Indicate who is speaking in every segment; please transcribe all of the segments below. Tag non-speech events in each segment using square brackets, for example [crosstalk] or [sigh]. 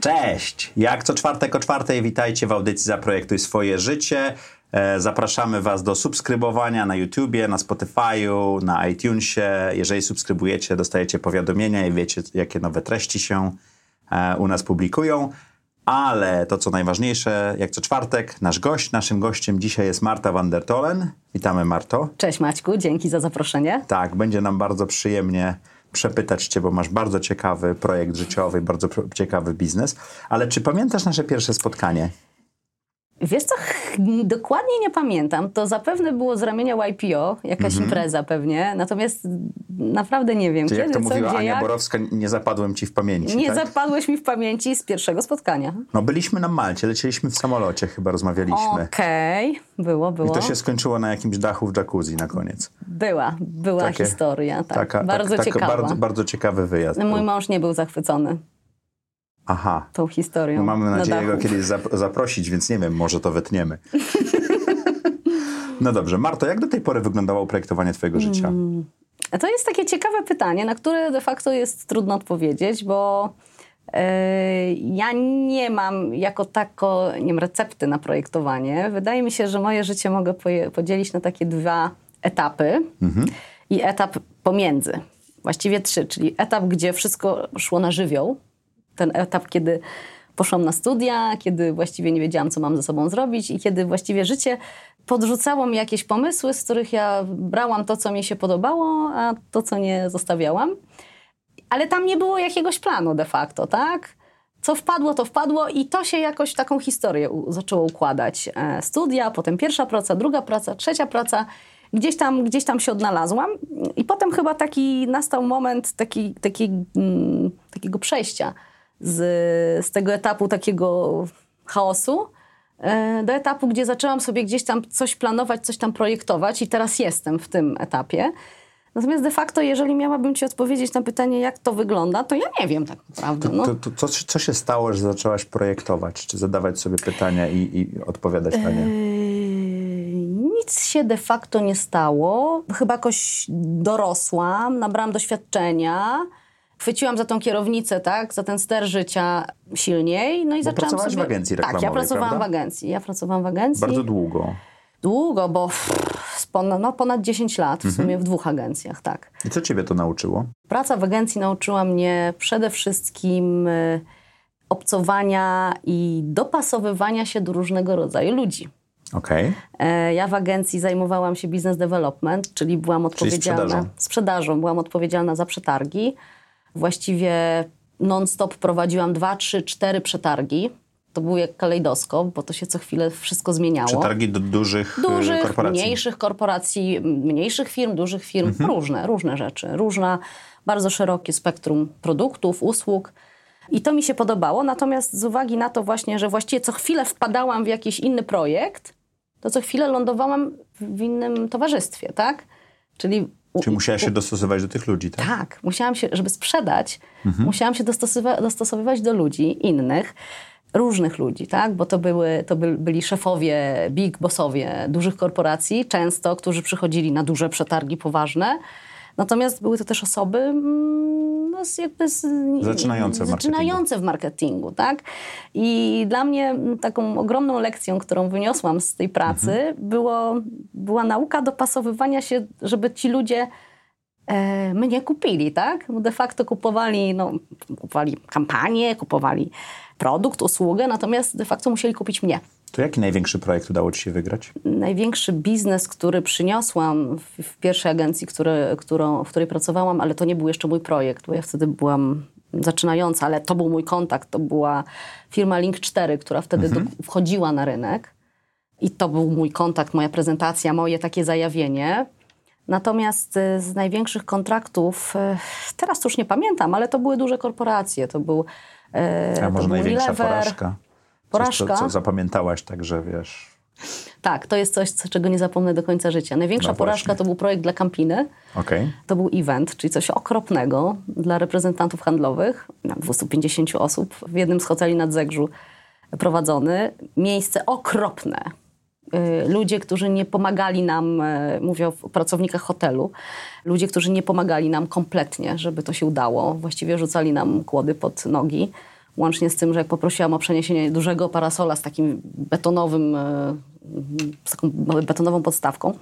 Speaker 1: Cześć! Jak co czwartek o czwartej witajcie w audycji Zaprojektuj swoje życie. E, zapraszamy Was do subskrybowania na YouTubie, na Spotify'u, na iTunesie. Jeżeli subskrybujecie, dostajecie powiadomienia i wiecie, jakie nowe treści się e, u nas publikują. Ale to, co najważniejsze, jak co czwartek, nasz gość, naszym gościem dzisiaj jest Marta van der Tolen. Witamy, Marto.
Speaker 2: Cześć Maćku, dzięki za zaproszenie.
Speaker 1: Tak, będzie nam bardzo przyjemnie przepytać Cię, bo masz bardzo ciekawy projekt życiowy, bardzo ciekawy biznes. Ale czy pamiętasz nasze pierwsze spotkanie?
Speaker 2: Wiesz co, dokładnie nie pamiętam. To zapewne było z ramienia YPO, jakaś mm -hmm. impreza pewnie, natomiast naprawdę nie wiem.
Speaker 1: Czyli
Speaker 2: kiedy,
Speaker 1: jak to
Speaker 2: co,
Speaker 1: mówiła Ania
Speaker 2: jak?
Speaker 1: Borowska, nie zapadłem Ci w pamięci,
Speaker 2: Nie
Speaker 1: tak?
Speaker 2: zapadłeś mi w pamięci z pierwszego spotkania.
Speaker 1: No byliśmy na Malcie, lecieliśmy w samolocie, chyba rozmawialiśmy.
Speaker 2: Okej, okay. było, było.
Speaker 1: I to się skończyło na jakimś dachu w jacuzzi na koniec.
Speaker 2: Była, była
Speaker 1: Takie,
Speaker 2: historia, tak.
Speaker 1: Taka,
Speaker 2: bardzo
Speaker 1: tak,
Speaker 2: ciekawa.
Speaker 1: Bardzo, bardzo ciekawy wyjazd.
Speaker 2: Mój mąż nie był zachwycony
Speaker 1: Aha.
Speaker 2: tą historią.
Speaker 1: No mamy
Speaker 2: na
Speaker 1: nadzieję
Speaker 2: dachu.
Speaker 1: go kiedyś zap- zaprosić, więc nie wiem, może to wytniemy. no dobrze, Marto, jak do tej pory wyglądało projektowanie Twojego życia?
Speaker 2: Mm. To jest takie ciekawe pytanie, na które de facto jest trudno odpowiedzieć, bo yy, ja nie mam jako tako nie wiem, recepty na projektowanie. Wydaje mi się, że moje życie mogę podzielić na takie dwa etapy i etap pomiędzy. Właściwie trzy, czyli etap, gdzie wszystko szło na żywioł. Ten etap, kiedy poszłam na studia, kiedy właściwie nie wiedziałam, co mam ze sobą zrobić i kiedy właściwie życie podrzucało mi jakieś pomysły, z których ja brałam to, co mi się podobało, a to, co nie zostawiałam. Ale tam nie było jakiegoś planu de facto, tak? Co wpadło, to wpadło i to się jakoś taką historię u- zaczęło układać. E, studia, potem pierwsza praca, druga praca, trzecia praca. Gdzieś tam, gdzieś tam się odnalazłam i potem chyba taki nastał moment taki, taki, mm, takiego przejścia z, z tego etapu takiego chaosu e, do etapu, gdzie zaczęłam sobie gdzieś tam coś planować, coś tam projektować i teraz jestem w tym etapie. Natomiast de facto, jeżeli miałabym Ci odpowiedzieć na pytanie, jak to wygląda, to ja nie wiem tak naprawdę. No.
Speaker 1: To, to, to, co się stało, że zaczęłaś projektować, czy zadawać sobie pytania i, i odpowiadać na nie?
Speaker 2: Yy, Nic się de facto nie stało. Chyba jakoś dorosłam, nabrałam doświadczenia, chwyciłam za tą kierownicę, tak, za ten ster życia silniej, no i zaczęłam
Speaker 1: pracowałaś
Speaker 2: sobie...
Speaker 1: w agencji
Speaker 2: Tak, ja
Speaker 1: reklamowej,
Speaker 2: pracowałam
Speaker 1: prawda?
Speaker 2: w agencji. Ja pracowałam w agencji.
Speaker 1: Bardzo długo.
Speaker 2: Długo, bo ponad, no, ponad 10 lat
Speaker 1: Mhm.
Speaker 2: w sumie w dwóch agencjach, tak.
Speaker 1: I co ciebie to nauczyło?
Speaker 2: Praca w agencji nauczyła mnie przede wszystkim y, obcowania i dopasowywania się do różnego rodzaju ludzi.
Speaker 1: Okej.
Speaker 2: E, Ja w agencji zajmowałam się business development, czyli byłam odpowiedzialna
Speaker 1: sprzedażą.
Speaker 2: sprzedażą, byłam odpowiedzialna za przetargi. Właściwie non-stop prowadziłam dwa, trzy, cztery przetargi. To był jak kalejdoskop, bo to się co chwilę wszystko zmieniało.
Speaker 1: Przetargi do dużych, y,
Speaker 2: dużych,
Speaker 1: korporacji.
Speaker 2: mniejszych korporacji, mniejszych firm, dużych firm,
Speaker 1: Mhm.
Speaker 2: różne, różne rzeczy. Różna, bardzo szerokie spektrum produktów, usług. I to mi się podobało, natomiast z uwagi na to właśnie, że właściwie co chwilę wpadałam w jakiś inny projekt, to co chwilę lądowałam w innym towarzystwie, tak? Czyli... u-
Speaker 1: Czy musiałaś się dostosować do tych ludzi, tak?
Speaker 2: tak, musiałam się, żeby sprzedać, musiałam się dostosowa- dostosowywać do ludzi innych, różnych ludzi, tak? Bo to, były, to by, byli szefowie, big bossowie dużych korporacji, często, którzy przychodzili na duże przetargi poważne. Natomiast były to też osoby mm, no, z jakby z,
Speaker 1: Zaczynające w
Speaker 2: zaczynające w marketingu, tak? I dla mnie taką ogromną lekcją, którą wyniosłam z tej pracy, było, była nauka dopasowywania się, żeby ci ludzie e, mnie kupili, tak? De facto kupowali, no, kupowali kampanię, kupowali produkt, usługę, natomiast de facto musieli kupić mnie.
Speaker 1: To jaki największy projekt udało ci się wygrać?
Speaker 2: Największy biznes, który przyniosłam w, w pierwszej agencji, który, którą, w której pracowałam, ale to nie był jeszcze mój projekt, bo ja wtedy byłam zaczynająca, ale to był mój kontakt. To była firma Link 4, która wtedy do, wchodziła na rynek. I to był mój kontakt, moja prezentacja, moje takie zajawienie. Natomiast y, z największych kontraktów, y, teraz już nie pamiętam, ale to były duże korporacje. To był,
Speaker 1: A
Speaker 2: to
Speaker 1: może największa
Speaker 2: Unilever.
Speaker 1: porażka?
Speaker 2: Porażka.
Speaker 1: Coś, co, co zapamiętałaś tak, że wiesz...
Speaker 2: Tak, to jest coś, co- czego nie zapomnę do końca życia. Największa
Speaker 1: No
Speaker 2: porażka to był projekt dla Campiny.
Speaker 1: Okej.
Speaker 2: To był event, czyli coś okropnego dla reprezentantów handlowych, na 250 osób w jednym z hoteli nad Zegrzu prowadzony. Miejsce okropne. Y, Ludzie, którzy nie pomagali nam, e, mówię o pracownikach hotelu, ludzie, którzy nie pomagali nam kompletnie, żeby to się udało. Właściwie rzucali nam kłody pod nogi. Łącznie z tym, że jak poprosiłam o przeniesienie dużego parasola z takim betonowym, e, z taką betonową podstawką,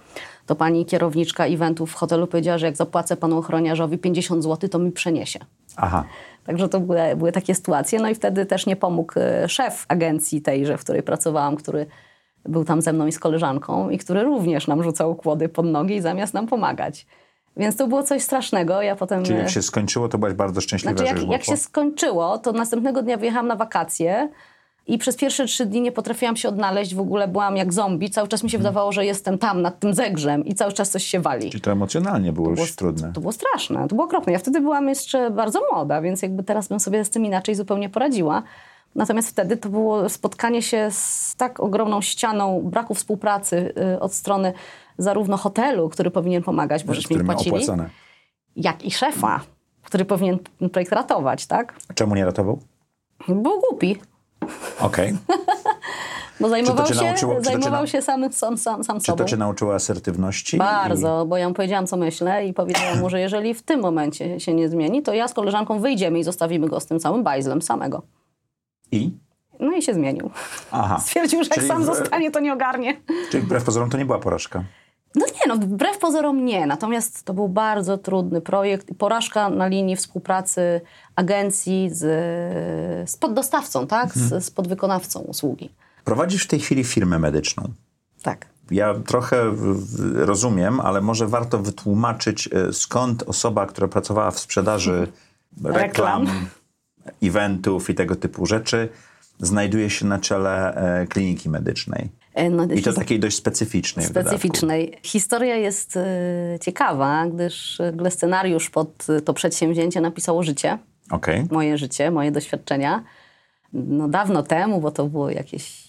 Speaker 2: to pani kierowniczka eventów w hotelu powiedziała, że jak zapłacę panu ochroniarzowi 50 zł, to mi przeniesie.
Speaker 1: Aha.
Speaker 2: Także to były, były takie sytuacje. No i wtedy też nie pomógł szef agencji tejże, w której pracowałam, który był tam ze mną i z koleżanką i który również nam rzucał kłody pod nogi zamiast nam pomagać. Więc to było coś strasznego. Ja potem...
Speaker 1: Czyli
Speaker 2: e,
Speaker 1: jak się skończyło, to byłaś bardzo szczęśliwa,
Speaker 2: znaczy, jak, jak się skończyło, to następnego dnia wyjechałam na wakacje i przez pierwsze trzy dni nie potrafiłam się odnaleźć. W ogóle byłam jak zombie. Cały czas mi się wydawało, że jestem tam, nad tym zegrzem i cały czas coś się wali.
Speaker 1: Czyli to emocjonalnie było już trudne.
Speaker 2: To było straszne, to było okropne. Ja wtedy byłam jeszcze bardzo młoda, więc jakby teraz bym sobie z tym inaczej zupełnie poradziła. Natomiast wtedy to było spotkanie się z tak ogromną ścianą braku współpracy y, od strony zarówno hotelu, który powinien pomagać, bo żeśmy płacili,
Speaker 1: opłacone.
Speaker 2: jak i szefa, który powinien projekt ratować, tak?
Speaker 1: Czemu nie ratował?
Speaker 2: Był głupi,
Speaker 1: Okej.
Speaker 2: bo zajmował się,
Speaker 1: nauczyło- czy
Speaker 2: zajmował się sam, sam, sam, sam
Speaker 1: Czy
Speaker 2: sobą.
Speaker 1: to cię nauczyło asertywności?
Speaker 2: Bardzo, bo ja mu powiedziałam, co myślę i powiedziałam mu, że jeżeli w tym momencie się nie zmieni, to ja z koleżanką wyjdziemy i zostawimy go z tym całym bajzlem samego.
Speaker 1: I?
Speaker 2: No i się zmienił.
Speaker 1: Aha. [laughs]
Speaker 2: Stwierdził, że jak
Speaker 1: Czyli
Speaker 2: sam
Speaker 1: w-
Speaker 2: zostanie, to nie ogarnie.
Speaker 1: Czyli wbrew pozorom to nie była porażka.
Speaker 2: No nie, no wbrew pozorom nie. Natomiast to był bardzo trudny projekt. i Porażka na linii współpracy agencji z, z poddostawcą, tak? Z, z podwykonawcą usługi.
Speaker 1: Prowadzisz w tej chwili firmę medyczną.
Speaker 2: Tak.
Speaker 1: Ja trochę rozumiem, ale może warto wytłumaczyć, e, skąd osoba, która pracowała w sprzedaży reklam,
Speaker 2: Reklam.
Speaker 1: Eventów i tego typu rzeczy, znajduje się na czele e, kliniki medycznej.
Speaker 2: No,
Speaker 1: I to takiej dość specyficznej.
Speaker 2: specyficznej. Historia jest e, ciekawa, gdyż scenariusz pod to przedsięwzięcie napisało życie.
Speaker 1: Okej.
Speaker 2: moje życie, moje doświadczenia. No dawno temu, bo to było jakieś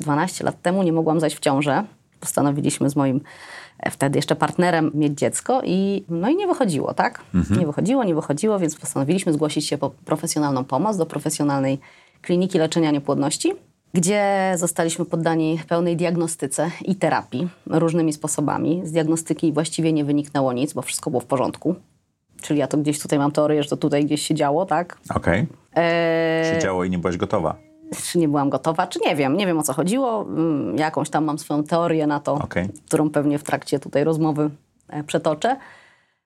Speaker 2: 11-12 lat temu, nie mogłam zajść w ciążę. Postanowiliśmy z moim wtedy jeszcze partnerem mieć dziecko i no i nie wychodziło, tak? Nie wychodziło, nie wychodziło, więc postanowiliśmy zgłosić się po profesjonalną pomoc do profesjonalnej kliniki leczenia niepłodności, gdzie zostaliśmy poddani pełnej diagnostyce i terapii różnymi sposobami. Z diagnostyki właściwie nie wyniknęło nic, bo wszystko było w porządku. Czyli ja to gdzieś tutaj mam teorię, że to tutaj gdzieś się działo, tak?
Speaker 1: Okej.
Speaker 2: Eee,
Speaker 1: Się działo i nie byłaś gotowa.
Speaker 2: Czy nie byłam gotowa, czy nie wiem. Nie wiem o co chodziło. Mm, Jakąś tam mam swoją teorię na to,
Speaker 1: Okej.
Speaker 2: którą pewnie w trakcie tutaj rozmowy e, przetoczę.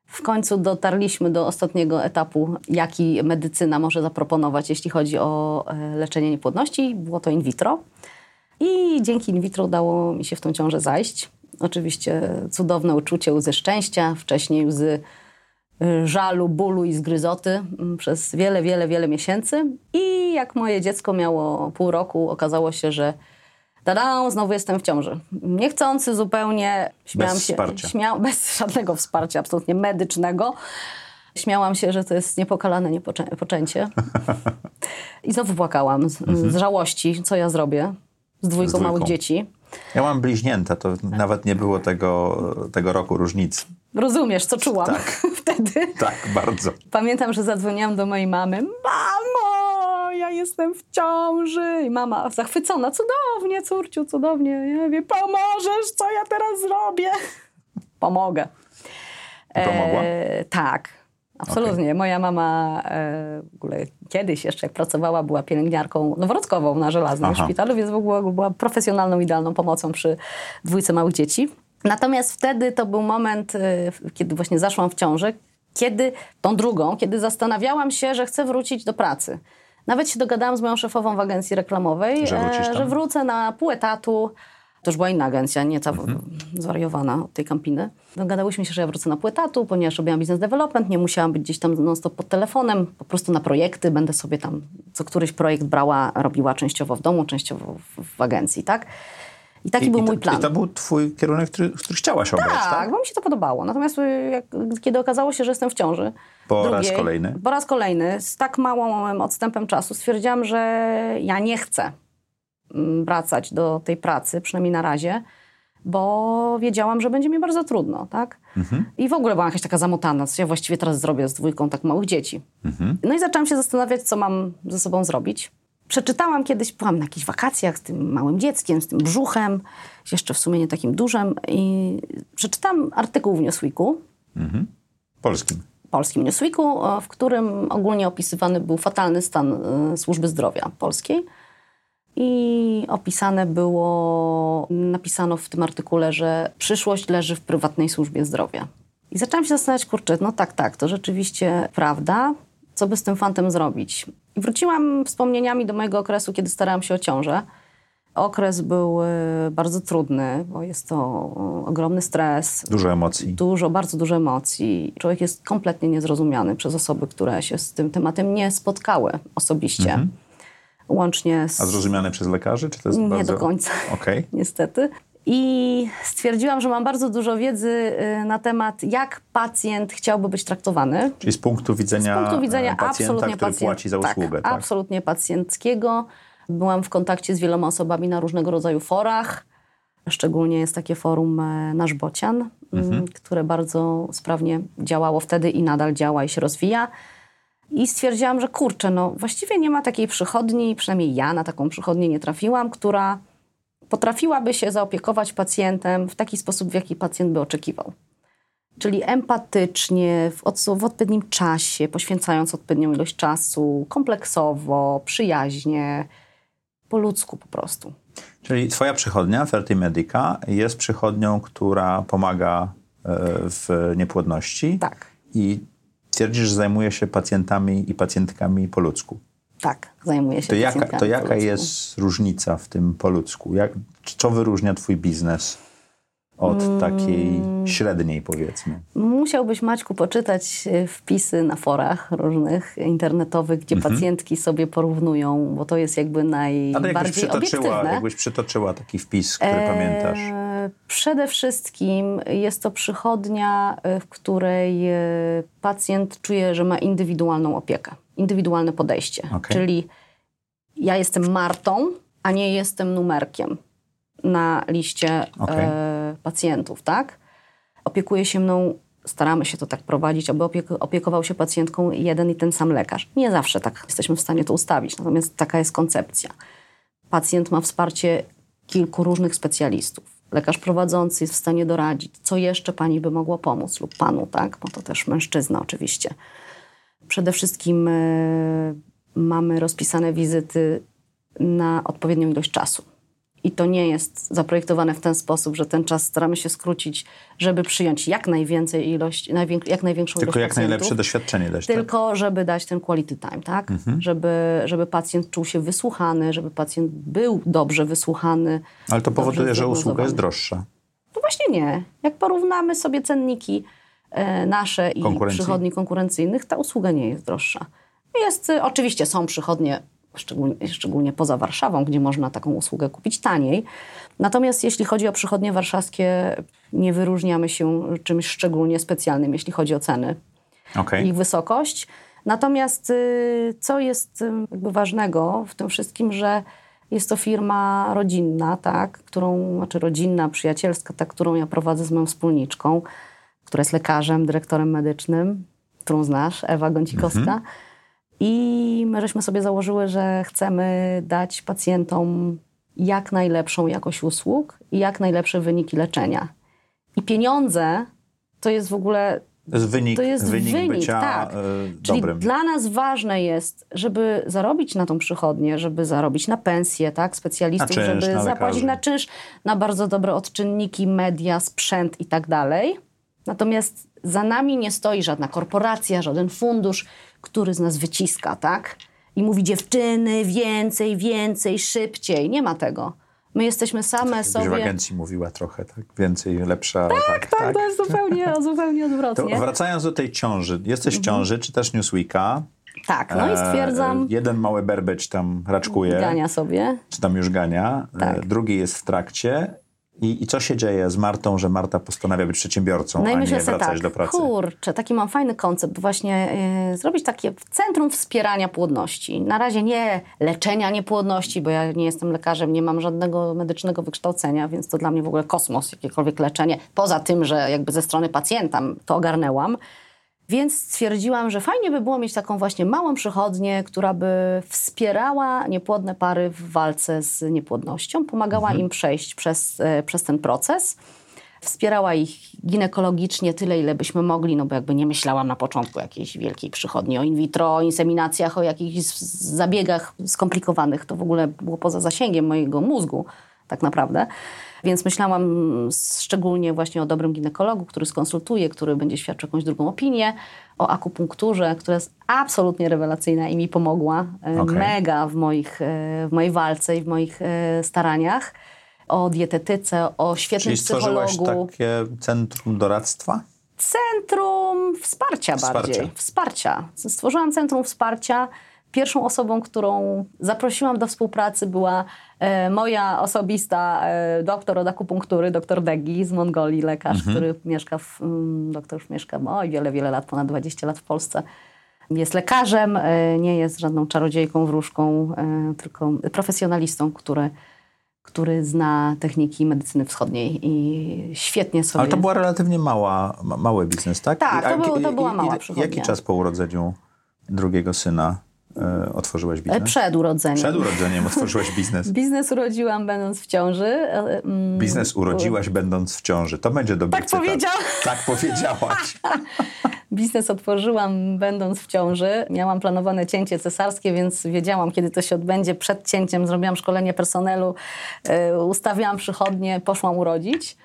Speaker 2: W końcu dotarliśmy do ostatniego etapu, jaki medycyna może zaproponować, jeśli chodzi o e, leczenie niepłodności. Było to in vitro. I dzięki in vitro udało mi się w tą ciążę zajść. Oczywiście cudowne uczucie łzy szczęścia, wcześniej łzy żalu, bólu i zgryzoty mm, przez wiele, wiele, wiele miesięcy. I jak moje dziecko miało pół roku, okazało się, że tada, znowu jestem w ciąży. Niechcący zupełnie, śmiałam
Speaker 1: Bez
Speaker 2: się,
Speaker 1: wsparcia.
Speaker 2: Śmiał, [laughs] bez żadnego wsparcia, absolutnie medycznego. Śmiałam się, że to jest niepokalane niepoczę- poczęcie. [laughs] I znowu płakałam z, z żałości, co ja zrobię z dwójką,
Speaker 1: Mhm. Z dwójką.
Speaker 2: małych dzieci.
Speaker 1: Ja mam bliźnięta, to nawet nie było tego, tego roku różnicy.
Speaker 2: Rozumiesz, co czułam
Speaker 1: Tak. [laughs]
Speaker 2: wtedy.
Speaker 1: Tak, bardzo.
Speaker 2: Pamiętam, że zadzwoniłam do mojej mamy. Mamo, ja jestem w ciąży. I mama zachwycona. Cudownie, córciu, cudownie. Ja mówię, pomożesz, co ja teraz zrobię? [laughs] Pomogę.
Speaker 1: I pomogła?
Speaker 2: E, tak, absolutnie. Moja mama e, w ogóle kiedyś jeszcze jak pracowała, była pielęgniarką noworodkową na żelaznym
Speaker 1: Aha.
Speaker 2: szpitalu, więc w ogóle była profesjonalną, idealną pomocą przy dwójce małych dzieci. Natomiast wtedy to był moment, e, kiedy właśnie zaszłam w ciążę, kiedy tą drugą, kiedy zastanawiałam się, że chcę wrócić do pracy. Nawet się dogadałam z moją szefową w agencji reklamowej,
Speaker 1: Że
Speaker 2: e, że wrócę na pół etatu. To już była inna agencja, nie ta
Speaker 1: Mhm.
Speaker 2: zwariowana od tej kampiny. Dogadałyśmy się, że ja wrócę na pół etatu, ponieważ robiłam business development, nie musiałam być gdzieś tam non-stop pod telefonem, po prostu na projekty. Będę sobie tam co któryś projekt brała, robiła częściowo w domu, częściowo w, w agencji, tak? I taki był
Speaker 1: I,
Speaker 2: mój plan.
Speaker 1: I to był twój kierunek, który, który chciałaś obrać, tak?
Speaker 2: Tak, bo mi się to podobało. Natomiast y, jak, kiedy okazało się, że jestem w ciąży.
Speaker 1: Po raz
Speaker 2: drugiej,
Speaker 1: kolejny.
Speaker 2: Po raz kolejny, z tak małym odstępem czasu, stwierdziłam, że ja nie chcę mm, wracać do tej pracy, przynajmniej na razie, bo wiedziałam, że będzie mi bardzo trudno, tak? I w ogóle byłam jakaś taka zamotana, co ja właściwie teraz zrobię z dwójką tak małych dzieci. No i zaczęłam się zastanawiać, co mam ze sobą zrobić. Przeczytałam kiedyś, byłam na jakichś wakacjach z tym małym dzieckiem, z tym brzuchem, jeszcze w sumie nie takim dużym i przeczytałam artykuł w Newsweeku,
Speaker 1: Polskim.
Speaker 2: polskim Newsweeku, e, w którym ogólnie opisywany był fatalny stan e, służby zdrowia polskiej. I opisane było, napisano w tym artykule, że przyszłość leży w prywatnej służbie zdrowia. I zaczęłam się zastanawiać, kurczę, no tak, tak, to rzeczywiście prawda. Co by z tym fantem zrobić? Wróciłam wspomnieniami do mojego okresu, kiedy starałam się o ciążę. Okres był e, bardzo trudny, bo jest to e, ogromny stres,
Speaker 1: Dużo emocji.
Speaker 2: dużo, bardzo dużo emocji. Człowiek jest kompletnie niezrozumiany przez osoby, które się z tym tematem nie spotkały osobiście. Łącznie z...
Speaker 1: A zrozumiane przez lekarzy? Czy to jest
Speaker 2: Nie
Speaker 1: bardzo...
Speaker 2: do końca,
Speaker 1: Okej. [laughs]
Speaker 2: niestety. I stwierdziłam, że mam bardzo dużo wiedzy y, na temat, jak pacjent chciałby być traktowany.
Speaker 1: Czyli z punktu widzenia,
Speaker 2: Z punktu widzenia
Speaker 1: e, pacjenta,
Speaker 2: absolutnie
Speaker 1: który
Speaker 2: pacjent,
Speaker 1: płaci za
Speaker 2: tak,
Speaker 1: usługę. Tak,
Speaker 2: absolutnie pacjenckiego. Byłam w kontakcie z wieloma osobami na różnego rodzaju forach. Szczególnie jest takie forum e, Nasz Bocian,
Speaker 1: Mhm.
Speaker 2: które bardzo sprawnie działało wtedy i nadal działa i się rozwija. I stwierdziłam, że kurczę, no właściwie nie ma takiej przychodni, przynajmniej ja na taką przychodnię nie trafiłam, która potrafiłaby się zaopiekować pacjentem w taki sposób, w jaki pacjent by oczekiwał. Czyli empatycznie, w, w odpowiednim czasie, poświęcając odpowiednią ilość czasu, kompleksowo, przyjaźnie, po ludzku po prostu.
Speaker 1: Czyli twoja przychodnia, Ferti Medica, jest przychodnią, która pomaga e, w niepłodności
Speaker 2: Tak,
Speaker 1: i twierdzisz, że zajmuje się pacjentami i pacjentkami po ludzku.
Speaker 2: Tak, zajmuję się
Speaker 1: To jaka, to jaka jest różnica w tym po ludzku? Jak, co wyróżnia twój biznes od
Speaker 2: Mm.
Speaker 1: takiej średniej, powiedzmy?
Speaker 2: Musiałbyś, Maćku, poczytać e, wpisy na forach różnych internetowych, gdzie pacjentki sobie porównują, bo to jest jakby
Speaker 1: Mhm. Ale jakbyś
Speaker 2: najbardziej
Speaker 1: przytoczyła,
Speaker 2: obiektywne.
Speaker 1: jakbyś przytoczyła taki wpis, który pamiętasz.
Speaker 2: E, Przede wszystkim jest to przychodnia, e, w której e, pacjent czuje, że ma indywidualną opiekę, indywidualne podejście.
Speaker 1: Okej.
Speaker 2: Czyli ja jestem Martą, a nie jestem numerkiem na liście
Speaker 1: Okej.
Speaker 2: e, pacjentów, tak? Opiekuje się mną, staramy się to tak prowadzić, aby opiek- opiekował się pacjentką jeden i ten sam lekarz. Nie zawsze tak jesteśmy w stanie to ustawić, natomiast taka jest koncepcja. Pacjent ma wsparcie kilku różnych specjalistów. Lekarz prowadzący jest w stanie doradzić, co jeszcze pani by mogło pomóc, lub panu, tak? Bo to też mężczyzna oczywiście. Przede wszystkim e, mamy rozpisane wizyty na odpowiednią ilość czasu. I to nie jest zaprojektowane w ten sposób, że ten czas staramy się skrócić, żeby przyjąć jak najwięcej ilość, najwięk- jak największą
Speaker 1: Tylko
Speaker 2: ilość
Speaker 1: jak najlepsze doświadczenie dać. tak?
Speaker 2: Tylko żeby dać ten quality time, tak?
Speaker 1: Mhm.
Speaker 2: Żeby, żeby pacjent czuł się wysłuchany, żeby pacjent był dobrze wysłuchany.
Speaker 1: Ale to powoduje, że usługa jest droższa.
Speaker 2: No właśnie nie. Jak porównamy sobie cenniki nasze i
Speaker 1: Konkurencji?
Speaker 2: przychodni konkurencyjnych, ta usługa nie jest droższa. Jest, y, oczywiście są przychodnie, szczególnie, szczególnie poza Warszawą, gdzie można taką usługę kupić taniej. Natomiast jeśli chodzi o przychodnie warszawskie, nie wyróżniamy się czymś szczególnie specjalnym, jeśli chodzi o ceny
Speaker 1: Okej.
Speaker 2: ich wysokość. Natomiast y, co jest y, jakby ważnego w tym wszystkim, że jest to firma rodzinna, tak, którą, znaczy rodzinna, przyjacielska, tak, którą ja prowadzę z moją wspólniczką, która jest lekarzem, dyrektorem medycznym, którą znasz, Ewa Gącikowska. I my żeśmy sobie założyły, że chcemy dać pacjentom jak najlepszą jakość usług i jak najlepsze wyniki leczenia. I pieniądze to jest w ogóle
Speaker 1: To jest wynik,
Speaker 2: to jest
Speaker 1: wynik,
Speaker 2: wynik,
Speaker 1: bycia
Speaker 2: tak.
Speaker 1: e,
Speaker 2: Czyli
Speaker 1: dobrym.
Speaker 2: dla nas ważne jest, żeby zarobić na tą przychodnię, żeby zarobić na pensję, tak, specjalistów,
Speaker 1: czynsz,
Speaker 2: żeby zapłacić na czynsz, na bardzo dobre odczynniki, media, sprzęt i tak dalej. Natomiast za nami nie stoi żadna korporacja, żaden fundusz, który z nas wyciska, tak? I mówi dziewczyny, więcej, więcej, szybciej. Nie ma tego. My jesteśmy same
Speaker 1: w
Speaker 2: sobie...
Speaker 1: agencji mówiła trochę, tak? Więcej, lepsza. Tak,
Speaker 2: Tak, [laughs] to jest zupełnie, zupełnie
Speaker 1: To
Speaker 2: odwrotnie.
Speaker 1: wracając do tej ciąży. Jesteś w ciąży, czytasz Newsweeka.
Speaker 2: Tak, no i
Speaker 1: E,
Speaker 2: stwierdzam,
Speaker 1: jeden mały berbecz tam raczkuje,
Speaker 2: gania sobie.
Speaker 1: czy tam już gania. E,
Speaker 2: Tak.
Speaker 1: drugi jest w trakcie. I, I co się dzieje z Martą, że Marta postanawia być przedsiębiorcą,
Speaker 2: No i
Speaker 1: a
Speaker 2: myślę
Speaker 1: nie wracać
Speaker 2: tak,
Speaker 1: do pracy?
Speaker 2: kurczę, taki mam fajny koncept, właśnie y, zrobić takie centrum wspierania płodności. Na razie nie leczenia niepłodności, bo ja nie jestem lekarzem, nie mam żadnego medycznego wykształcenia, więc to dla mnie w ogóle kosmos, jakiekolwiek leczenie. Poza tym, że jakby ze strony pacjenta to ogarnęłam. Więc stwierdziłam, że fajnie by było mieć taką właśnie małą przychodnię, która by wspierała niepłodne pary w walce z niepłodnością, pomagała im przejść przez, e, przez ten proces. Wspierała ich ginekologicznie tyle, ile byśmy mogli, no bo jakby nie myślałam na początku jakiejś wielkiej przychodni o in vitro, o inseminacjach, o jakichś zabiegach skomplikowanych. To w ogóle było poza zasięgiem mojego mózgu tak naprawdę. Więc myślałam szczególnie właśnie o dobrym ginekologu, który skonsultuje, który będzie świadczył jakąś drugą opinię, o akupunkturze, która jest absolutnie rewelacyjna i mi pomogła e,
Speaker 1: Okej.
Speaker 2: mega w, moich, e, w mojej walce i w moich e, staraniach. O dietetyce, o świetnym
Speaker 1: Czyli stworzyłaś
Speaker 2: psychologu.
Speaker 1: takie centrum doradztwa?
Speaker 2: Centrum wsparcia,
Speaker 1: Wsparcia.
Speaker 2: bardziej. Wsparcia. Stworzyłam Centrum Wsparcia. Pierwszą osobą, którą zaprosiłam do współpracy była e, moja osobista e, doktor od akupunktury, doktor Degi z Mongolii, lekarz, który mieszka w, mm, doktor już mieszka oj, wiele, wiele lat, ponad 20 lat w Polsce. Jest lekarzem, e, nie jest żadną czarodziejką, wróżką, tylko profesjonalistą, który, który zna techniki medycyny wschodniej i świetnie sobie...
Speaker 1: Ale to była relatywnie mała, ma, mały biznes, tak?
Speaker 2: Tak, to był- to była mała
Speaker 1: i-
Speaker 2: przychodnia.
Speaker 1: Jaki czas po urodzeniu drugiego syna otworzyłaś
Speaker 2: E,
Speaker 1: biznes?
Speaker 2: Przed urodzeniem.
Speaker 1: Przed urodzeniem otworzyłaś biznes. [laughs]
Speaker 2: Biznes urodziłam będąc w ciąży. e, mm,
Speaker 1: Biznes urodziłaś będąc w ciąży. To będzie dobry
Speaker 2: Tak
Speaker 1: cytat.
Speaker 2: powiedziałam.
Speaker 1: Tak powiedziałaś. [laughs]
Speaker 2: Biznes otworzyłam będąc w ciąży. Miałam planowane cięcie cesarskie, więc wiedziałam, kiedy to się odbędzie. Przed cięciem zrobiłam szkolenie personelu, e, ustawiłam przychodnie, poszłam urodzić.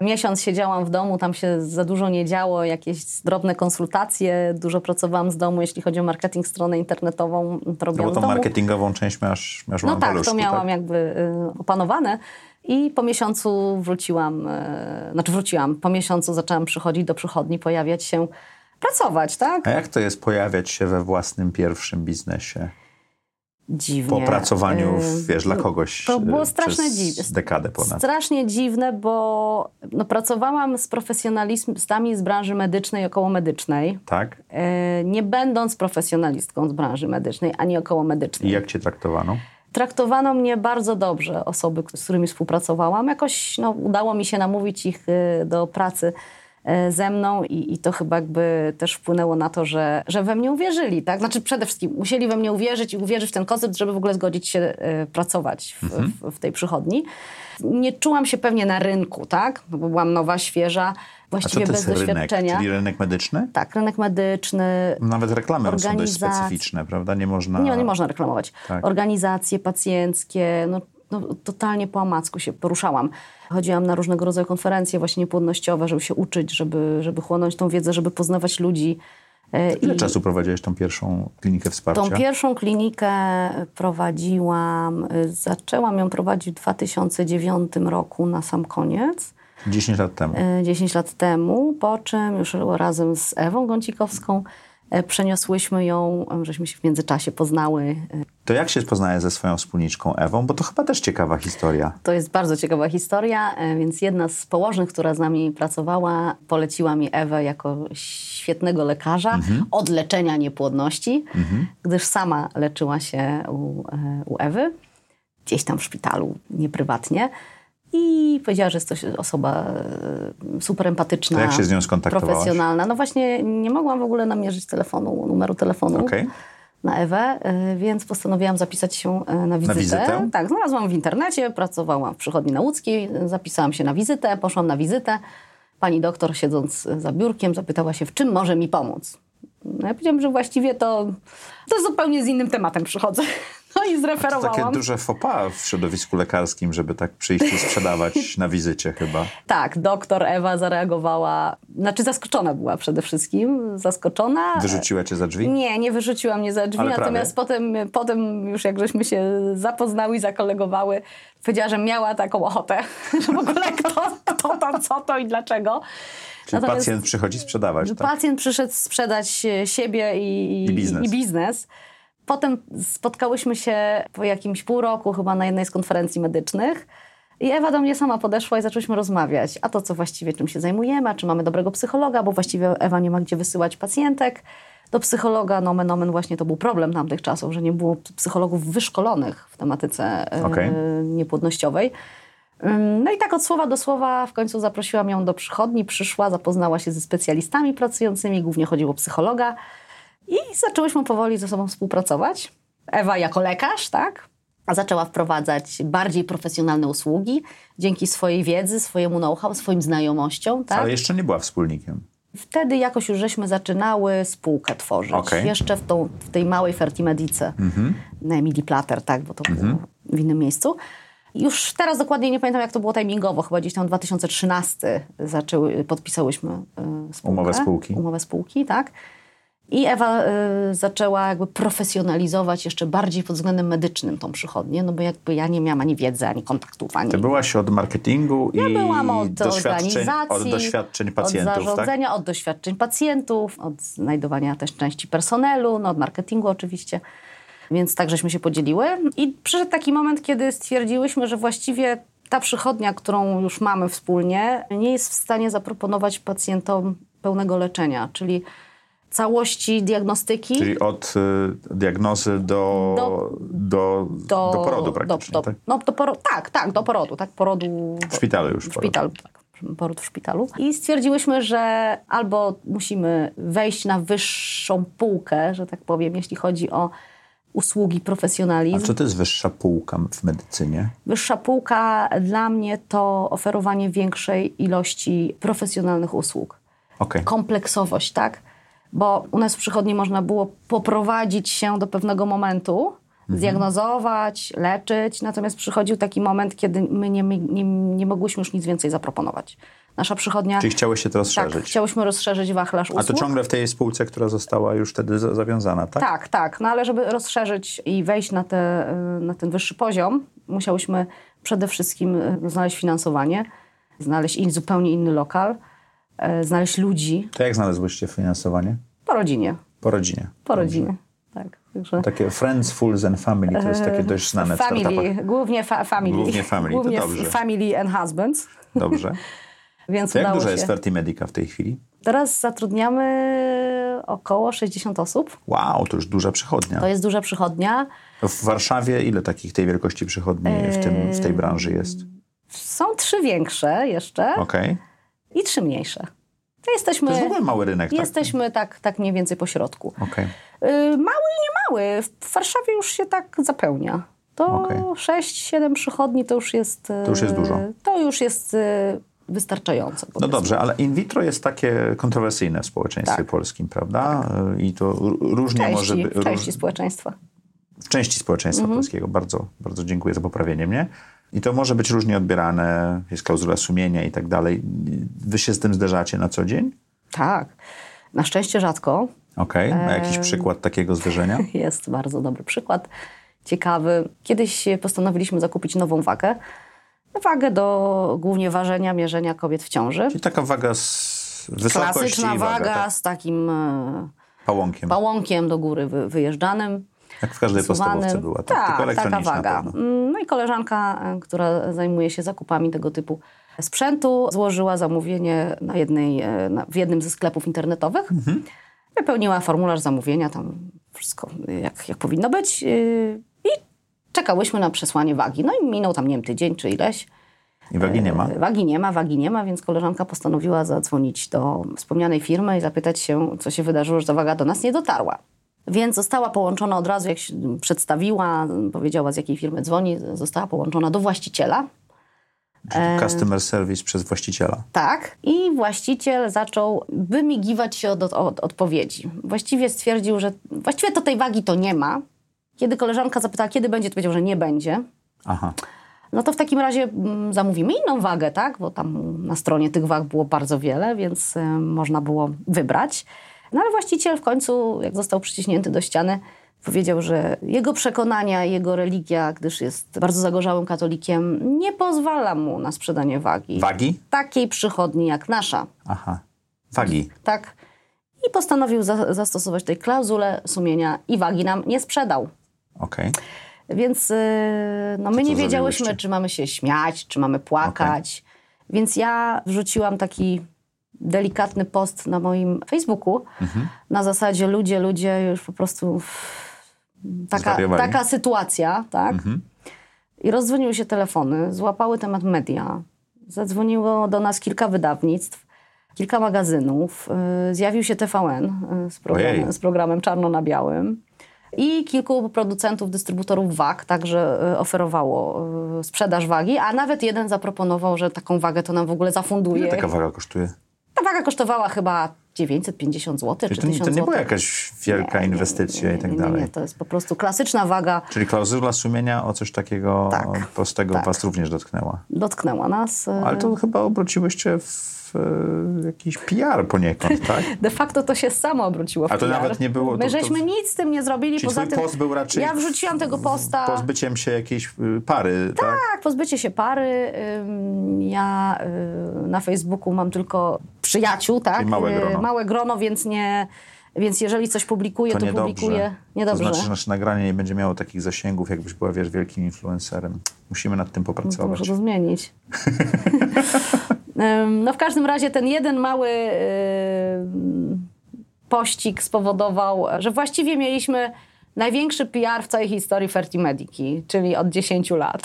Speaker 2: Miesiąc siedziałam w domu, tam się za dużo nie działo, jakieś drobne konsultacje, dużo pracowałam z domu, jeśli chodzi o marketing, stronę internetową, to
Speaker 1: No
Speaker 2: robiłam
Speaker 1: bo
Speaker 2: w
Speaker 1: tą marketingową część masz, masz
Speaker 2: No tak, to miałam
Speaker 1: tak?
Speaker 2: jakby y, opanowane. I po miesiącu wróciłam, y, znaczy wróciłam, po miesiącu zaczęłam przychodzić do przychodni, pojawiać się, pracować, tak?
Speaker 1: A jak to jest pojawiać się we własnym pierwszym biznesie?
Speaker 2: Dziwnie.
Speaker 1: Po pracowaniu,
Speaker 2: Y,
Speaker 1: wiesz, dla kogoś
Speaker 2: To było
Speaker 1: y,
Speaker 2: straszne
Speaker 1: przez
Speaker 2: dziwne.
Speaker 1: dekadę ponad.
Speaker 2: Strasznie dziwne, bo no, pracowałam z profesjonalistami z branży medycznej okołomedycznej,
Speaker 1: Tak?
Speaker 2: y, nie będąc profesjonalistką z branży medycznej ani okołomedycznej.
Speaker 1: I jak cię traktowano?
Speaker 2: Traktowano mnie bardzo dobrze, osoby, z którymi współpracowałam. Jakoś no, udało mi się namówić ich do pracy ze mną i, i to chyba jakby też wpłynęło na to, że, że we mnie uwierzyli. Tak? Znaczy przede wszystkim musieli we mnie uwierzyć i uwierzyć w ten koncept, żeby w ogóle zgodzić się y, pracować w, w, w tej przychodni. Nie czułam się pewnie na rynku, tak? No, bo byłam nowa, świeża,
Speaker 1: A co
Speaker 2: właściwie
Speaker 1: to
Speaker 2: bez
Speaker 1: jest rynek?
Speaker 2: doświadczenia.
Speaker 1: Czyli rynek medyczny?
Speaker 2: Tak, rynek medyczny,
Speaker 1: Nawet reklamy są dość specyficzne, prawda? Nie można...
Speaker 2: nie, nie można reklamować.
Speaker 1: Tak.
Speaker 2: Organizacje pacjenckie, no, no totalnie po omacku się poruszałam. Chodziłam na różnego rodzaju konferencje właśnie niepłodnościowe, żeby się uczyć, żeby, żeby chłonąć tą wiedzę, żeby poznawać ludzi. E,
Speaker 1: Ile
Speaker 2: I
Speaker 1: czasu prowadziłeś tą pierwszą klinikę wsparcia?
Speaker 2: tą pierwszą klinikę prowadziłam, y, zaczęłam ją prowadzić w 2009 roku na sam koniec.
Speaker 1: 10 lat temu.
Speaker 2: e, 10 lat temu, po czym już razem z Ewą Gącikowską e, przeniosłyśmy ją, e, żeśmy się w międzyczasie poznały. e,
Speaker 1: To jak się poznaje ze swoją wspólniczką Ewą? Bo to chyba też ciekawa historia.
Speaker 2: To jest bardzo ciekawa historia, e, więc jedna z położnych, która z nami pracowała, poleciła mi Ewę jako świetnego lekarza od leczenia niepłodności, gdyż sama leczyła się u, e, u Ewy, gdzieś tam w szpitalu, nieprywatnie. I powiedziała, że jest to osoba e, super empatyczna,
Speaker 1: To jak się z nią skontaktowałaś?
Speaker 2: profesjonalna. No właśnie nie mogłam w ogóle namierzyć telefonu, numeru telefonu
Speaker 1: Okej.
Speaker 2: na Ewę, y, więc postanowiłam zapisać się y, na wizytę.
Speaker 1: wizytę?
Speaker 2: Tak, znalazłam w internecie, pracowałam w przychodni na łódzkiej, zapisałam się na wizytę, poszłam na wizytę. Pani doktor, siedząc za biurkiem, zapytała się, w czym może mi pomóc. No ja powiedziałam, że właściwie to, to zupełnie z innym tematem przychodzę. No i
Speaker 1: To
Speaker 2: zreferowałam.
Speaker 1: takie duże pas w środowisku lekarskim, żeby tak przyjść i sprzedawać [laughs] na wizycie chyba.
Speaker 2: Tak, doktor Ewa zareagowała, znaczy zaskoczona była przede wszystkim, zaskoczona.
Speaker 1: Wyrzuciła cię za drzwi?
Speaker 2: Nie, nie wyrzuciła mnie za drzwi,
Speaker 1: Ale
Speaker 2: natomiast potem, potem już jak żeśmy się zapoznały i zakolegowały, powiedziała, że miała taką ochotę, [laughs] że w ogóle kto, kto to, co to i dlaczego.
Speaker 1: Czyli pacjent przychodzi sprzedawać, tak?
Speaker 2: Pacjent przyszedł sprzedać e, siebie i,
Speaker 1: I biznes.
Speaker 2: i biznes. Potem spotkałyśmy się po jakimś pół roku chyba na jednej z konferencji medycznych. I Ewa do mnie sama podeszła i zaczęliśmy rozmawiać. A to co właściwie, czym się zajmujemy, a czy mamy dobrego psychologa, bo właściwie Ewa nie ma gdzie wysyłać pacjentek do psychologa. Nomen omen właśnie to był problem tamtych czasów, że nie było psychologów wyszkolonych w tematyce e,
Speaker 1: Okej.
Speaker 2: niepłodnościowej. Ym, No i tak od słowa do słowa w końcu zaprosiłam ją do przychodni, przyszła, zapoznała się ze specjalistami pracującymi, głównie chodziło o psychologa i zaczęłyśmy powoli ze sobą współpracować. Ewa jako lekarz, tak? A zaczęła wprowadzać bardziej profesjonalne usługi dzięki swojej wiedzy, swojemu know-how, swoim znajomościom, tak?
Speaker 1: Ale jeszcze nie była wspólnikiem.
Speaker 2: Wtedy jakoś już żeśmy zaczynały spółkę tworzyć.
Speaker 1: Okej.
Speaker 2: Jeszcze w, tą, w tej małej Fertimedice na Emilii Plater, tak, bo to było w innym miejscu. Już teraz dokładnie nie pamiętam, jak to było timingowo. Chyba gdzieś tam 2013 zaczęły, podpisałyśmy y, spółkę.
Speaker 1: Umowę spółki.
Speaker 2: Umowę spółki, tak. I Ewa y, zaczęła jakby profesjonalizować jeszcze bardziej pod względem medycznym tą przychodnię, no bo jakby ja nie miałam ani wiedzy, ani kontaktów, ani...
Speaker 1: Ty byłaś od marketingu i
Speaker 2: Ja byłam od
Speaker 1: doświadczeń,
Speaker 2: organizacji,
Speaker 1: od doświadczeń pacjentów,
Speaker 2: od
Speaker 1: tak?
Speaker 2: od doświadczeń pacjentów, od znajdowania też części personelu, no od marketingu oczywiście. Więc tak żeśmy się podzieliły. I przyszedł taki moment, kiedy stwierdziłyśmy, że właściwie ta przychodnia, którą już mamy wspólnie, nie jest w stanie zaproponować pacjentom pełnego leczenia, czyli całości diagnostyki.
Speaker 1: Czyli od y, diagnozy do, do, do, do porodu praktycznie,
Speaker 2: do,
Speaker 1: tak?
Speaker 2: No, do poro- tak, tak, do porodu, tak, porodu.
Speaker 1: W szpitalu już
Speaker 2: W
Speaker 1: poród.
Speaker 2: szpitalu, tak. Poród w szpitalu. I stwierdziłyśmy, że albo musimy wejść na wyższą półkę, że tak powiem, jeśli chodzi o usługi
Speaker 1: A
Speaker 2: profesjonalizm.
Speaker 1: co to jest wyższa półka w medycynie?
Speaker 2: Wyższa półka dla mnie to oferowanie większej ilości profesjonalnych usług.
Speaker 1: Okej.
Speaker 2: Kompleksowość, tak? Bo u nas w przychodni można było poprowadzić się do pewnego momentu,
Speaker 1: Mhm.
Speaker 2: zdiagnozować, leczyć, natomiast przychodził taki moment, kiedy my nie, nie, nie mogłyśmy już nic więcej zaproponować. Nasza przychodnia...
Speaker 1: Czyli chciałeś się to
Speaker 2: tak,
Speaker 1: rozszerzyć.
Speaker 2: chciałyśmy rozszerzyć wachlarz
Speaker 1: A
Speaker 2: usług.
Speaker 1: to ciągle w tej spółce, która została już wtedy za- zawiązana, tak?
Speaker 2: Tak, tak. No ale żeby rozszerzyć i wejść na, te, na ten wyższy poziom, musiałyśmy przede wszystkim y, znaleźć finansowanie, znaleźć in, zupełnie inny lokal, znaleźć ludzi
Speaker 1: To jak znalazłyście finansowanie?
Speaker 2: po rodzinie.
Speaker 1: Po rodzinie.
Speaker 2: Po rodzinie. Tak. Także
Speaker 1: Takie Friends, Fools and Family to jest takie dość znane w
Speaker 2: family,
Speaker 1: startupach.
Speaker 2: głównie fa- family.
Speaker 1: Głównie family, to
Speaker 2: Głównie
Speaker 1: dobrze.
Speaker 2: family and husbands.
Speaker 1: Dobrze. [laughs]
Speaker 2: Więc
Speaker 1: To jak duża
Speaker 2: się.
Speaker 1: jest Fertimedica w tej chwili?
Speaker 2: Teraz zatrudniamy około 60 osób.
Speaker 1: Wow, to już duża przychodnia.
Speaker 2: To jest duża przychodnia.
Speaker 1: W Warszawie ile takich tej wielkości przychodni w, tym, w tej branży jest?
Speaker 2: Są trzy większe jeszcze
Speaker 1: Okej.
Speaker 2: I trzy mniejsze. To jesteśmy,
Speaker 1: To jest w ogóle mały rynek, tak?
Speaker 2: jesteśmy tak, tak mniej więcej po środku.
Speaker 1: Okej.
Speaker 2: Yy, mały i nie mały. W Warszawie już się tak zapełnia. To
Speaker 1: Okej.
Speaker 2: 6-7 przychodni to już jest...
Speaker 1: To już jest dużo.
Speaker 2: To już jest yy, wystarczająco.
Speaker 1: No
Speaker 2: powiedzmy.
Speaker 1: dobrze, ale in vitro jest takie kontrowersyjne w społeczeństwie
Speaker 2: Tak.
Speaker 1: polskim, prawda? I to różnie
Speaker 2: części,
Speaker 1: może być.
Speaker 2: w części społeczeństwa.
Speaker 1: w części społeczeństwa
Speaker 2: Mhm.
Speaker 1: polskiego. Bardzo, bardzo dziękuję za poprawienie mnie. I to może być różnie odbierane, jest klauzula sumienia i tak dalej. Wy się z tym zderzacie na co dzień?
Speaker 2: Tak. Na szczęście rzadko.
Speaker 1: Okej, a jakiś przykład takiego zderzenia? [laughs]
Speaker 2: Jest bardzo dobry przykład. Ciekawy. Kiedyś postanowiliśmy zakupić nową wagę. Wagę do głównie ważenia, mierzenia kobiet w ciąży.
Speaker 1: Czyli taka waga z wysokości
Speaker 2: Klasyczna
Speaker 1: waga,
Speaker 2: waga
Speaker 1: tak?
Speaker 2: z takim e,
Speaker 1: pałąkiem.
Speaker 2: pałąkiem do góry wy, wyjeżdżanym.
Speaker 1: Jak w każdej
Speaker 2: Wsuwanym.
Speaker 1: podstawówce była, tak?
Speaker 2: Tak,
Speaker 1: tylko
Speaker 2: taka waga. Mm, No i koleżanka, e, która zajmuje się zakupami tego typu sprzętu, złożyła zamówienie na jednej, e, na, w jednym ze sklepów internetowych.
Speaker 1: Mhm.
Speaker 2: Wypełniła formularz zamówienia, tam wszystko jak, jak powinno być. y, I czekałyśmy na przesłanie wagi. No i minął tam, nie wiem, tydzień czy ileś.
Speaker 1: I wagi nie ma.
Speaker 2: E, Wagi nie ma, wagi nie ma, więc koleżanka postanowiła zadzwonić do wspomnianej firmy i zapytać się, co się wydarzyło, że ta waga do nas nie dotarła. Więc została połączona od razu, jak się przedstawiła, powiedziała z jakiej firmy dzwoni, została połączona do właściciela.
Speaker 1: Czyli
Speaker 2: e,
Speaker 1: customer service przez właściciela.
Speaker 2: Tak. I właściciel zaczął wymigiwać się od, od, od odpowiedzi. Właściwie stwierdził, że właściwie to tej wagi to nie ma. Kiedy koleżanka zapytała, kiedy będzie, to powiedział, że nie będzie.
Speaker 1: Aha.
Speaker 2: No to w takim razie mm, zamówimy inną wagę, tak? Bo tam na stronie tych wag było bardzo wiele, więc y, można było wybrać. No ale właściciel w końcu, jak został przyciśnięty do ściany, powiedział, że jego przekonania, jego religia, gdyż jest bardzo zagorzałym katolikiem, nie pozwala mu na sprzedanie wagi.
Speaker 1: Wagi?
Speaker 2: Takiej przychodni jak nasza,
Speaker 1: Aha. Wagi.
Speaker 2: tak? I postanowił za- zastosować tej klauzulę sumienia i wagi nam nie sprzedał.
Speaker 1: Okej.
Speaker 2: Więc y, no, my nie wiedziałyśmy, czy mamy się śmiać, czy mamy płakać. Więc ja wrzuciłam taki delikatny post na moim Facebooku
Speaker 1: Mhm.
Speaker 2: na zasadzie ludzie, ludzie już po prostu taka, taka sytuacja, tak?
Speaker 1: Mhm.
Speaker 2: I rozdzwoniły się telefony, złapały temat media. Zadzwoniło do nas kilka wydawnictw, kilka magazynów. y, Zjawił się TVN y, z programem, z programem Czarno na Białym. I kilku producentów, dystrybutorów wag także y, oferowało sprzedaż wagi, a nawet jeden zaproponował, że taką wagę to nam w ogóle zafunduje.
Speaker 1: Ile taka waga kosztuje?
Speaker 2: Waga kosztowała chyba 950 zł czy
Speaker 1: to, nie-
Speaker 2: 1000
Speaker 1: to nie była jakaś wielka
Speaker 2: Nie, nie,
Speaker 1: inwestycja
Speaker 2: nie,
Speaker 1: i tak
Speaker 2: nie, nie,
Speaker 1: dalej.
Speaker 2: Nie, to jest po prostu klasyczna waga.
Speaker 1: Czyli klauzula sumienia o coś takiego
Speaker 2: Tak,
Speaker 1: prostego
Speaker 2: tak.
Speaker 1: was również dotknęła.
Speaker 2: Dotknęła nas. y,
Speaker 1: Ale to chyba obróciłyście w e, jakiś PR poniekąd, tak? [laughs]
Speaker 2: De facto to się samo obróciło w
Speaker 1: A to
Speaker 2: PR.
Speaker 1: nawet nie było-
Speaker 2: My
Speaker 1: to- to-
Speaker 2: żeśmy nic z tym nie zrobili.
Speaker 1: Czyli
Speaker 2: poza tym,
Speaker 1: post był raczej
Speaker 2: Ja wrzuciłam tego posta.
Speaker 1: Pozbyciem się jakiejś y, pary, tak?
Speaker 2: Tak, pozbycie się pary. Ja y, na Facebooku mam tylko przyjaciół, tak?
Speaker 1: Czyli małe
Speaker 2: Y,
Speaker 1: grono.
Speaker 2: Małe grono, więc nie... Więc jeżeli coś publikuję, to,
Speaker 1: To niedobrze.
Speaker 2: publikuję.
Speaker 1: To
Speaker 2: Niedobrze.
Speaker 1: znaczy, że nasze nagranie nie będzie miało takich zasięgów, jakbyś była, wiesz, wielkim influencerem. Musimy nad tym
Speaker 2: To
Speaker 1: popracować.
Speaker 2: muszę to zmienić. [laughs] Ym, no w każdym razie ten jeden mały ym, pościg spowodował, że właściwie mieliśmy największy PR w całej historii Fertimediki, czyli od 10 lat.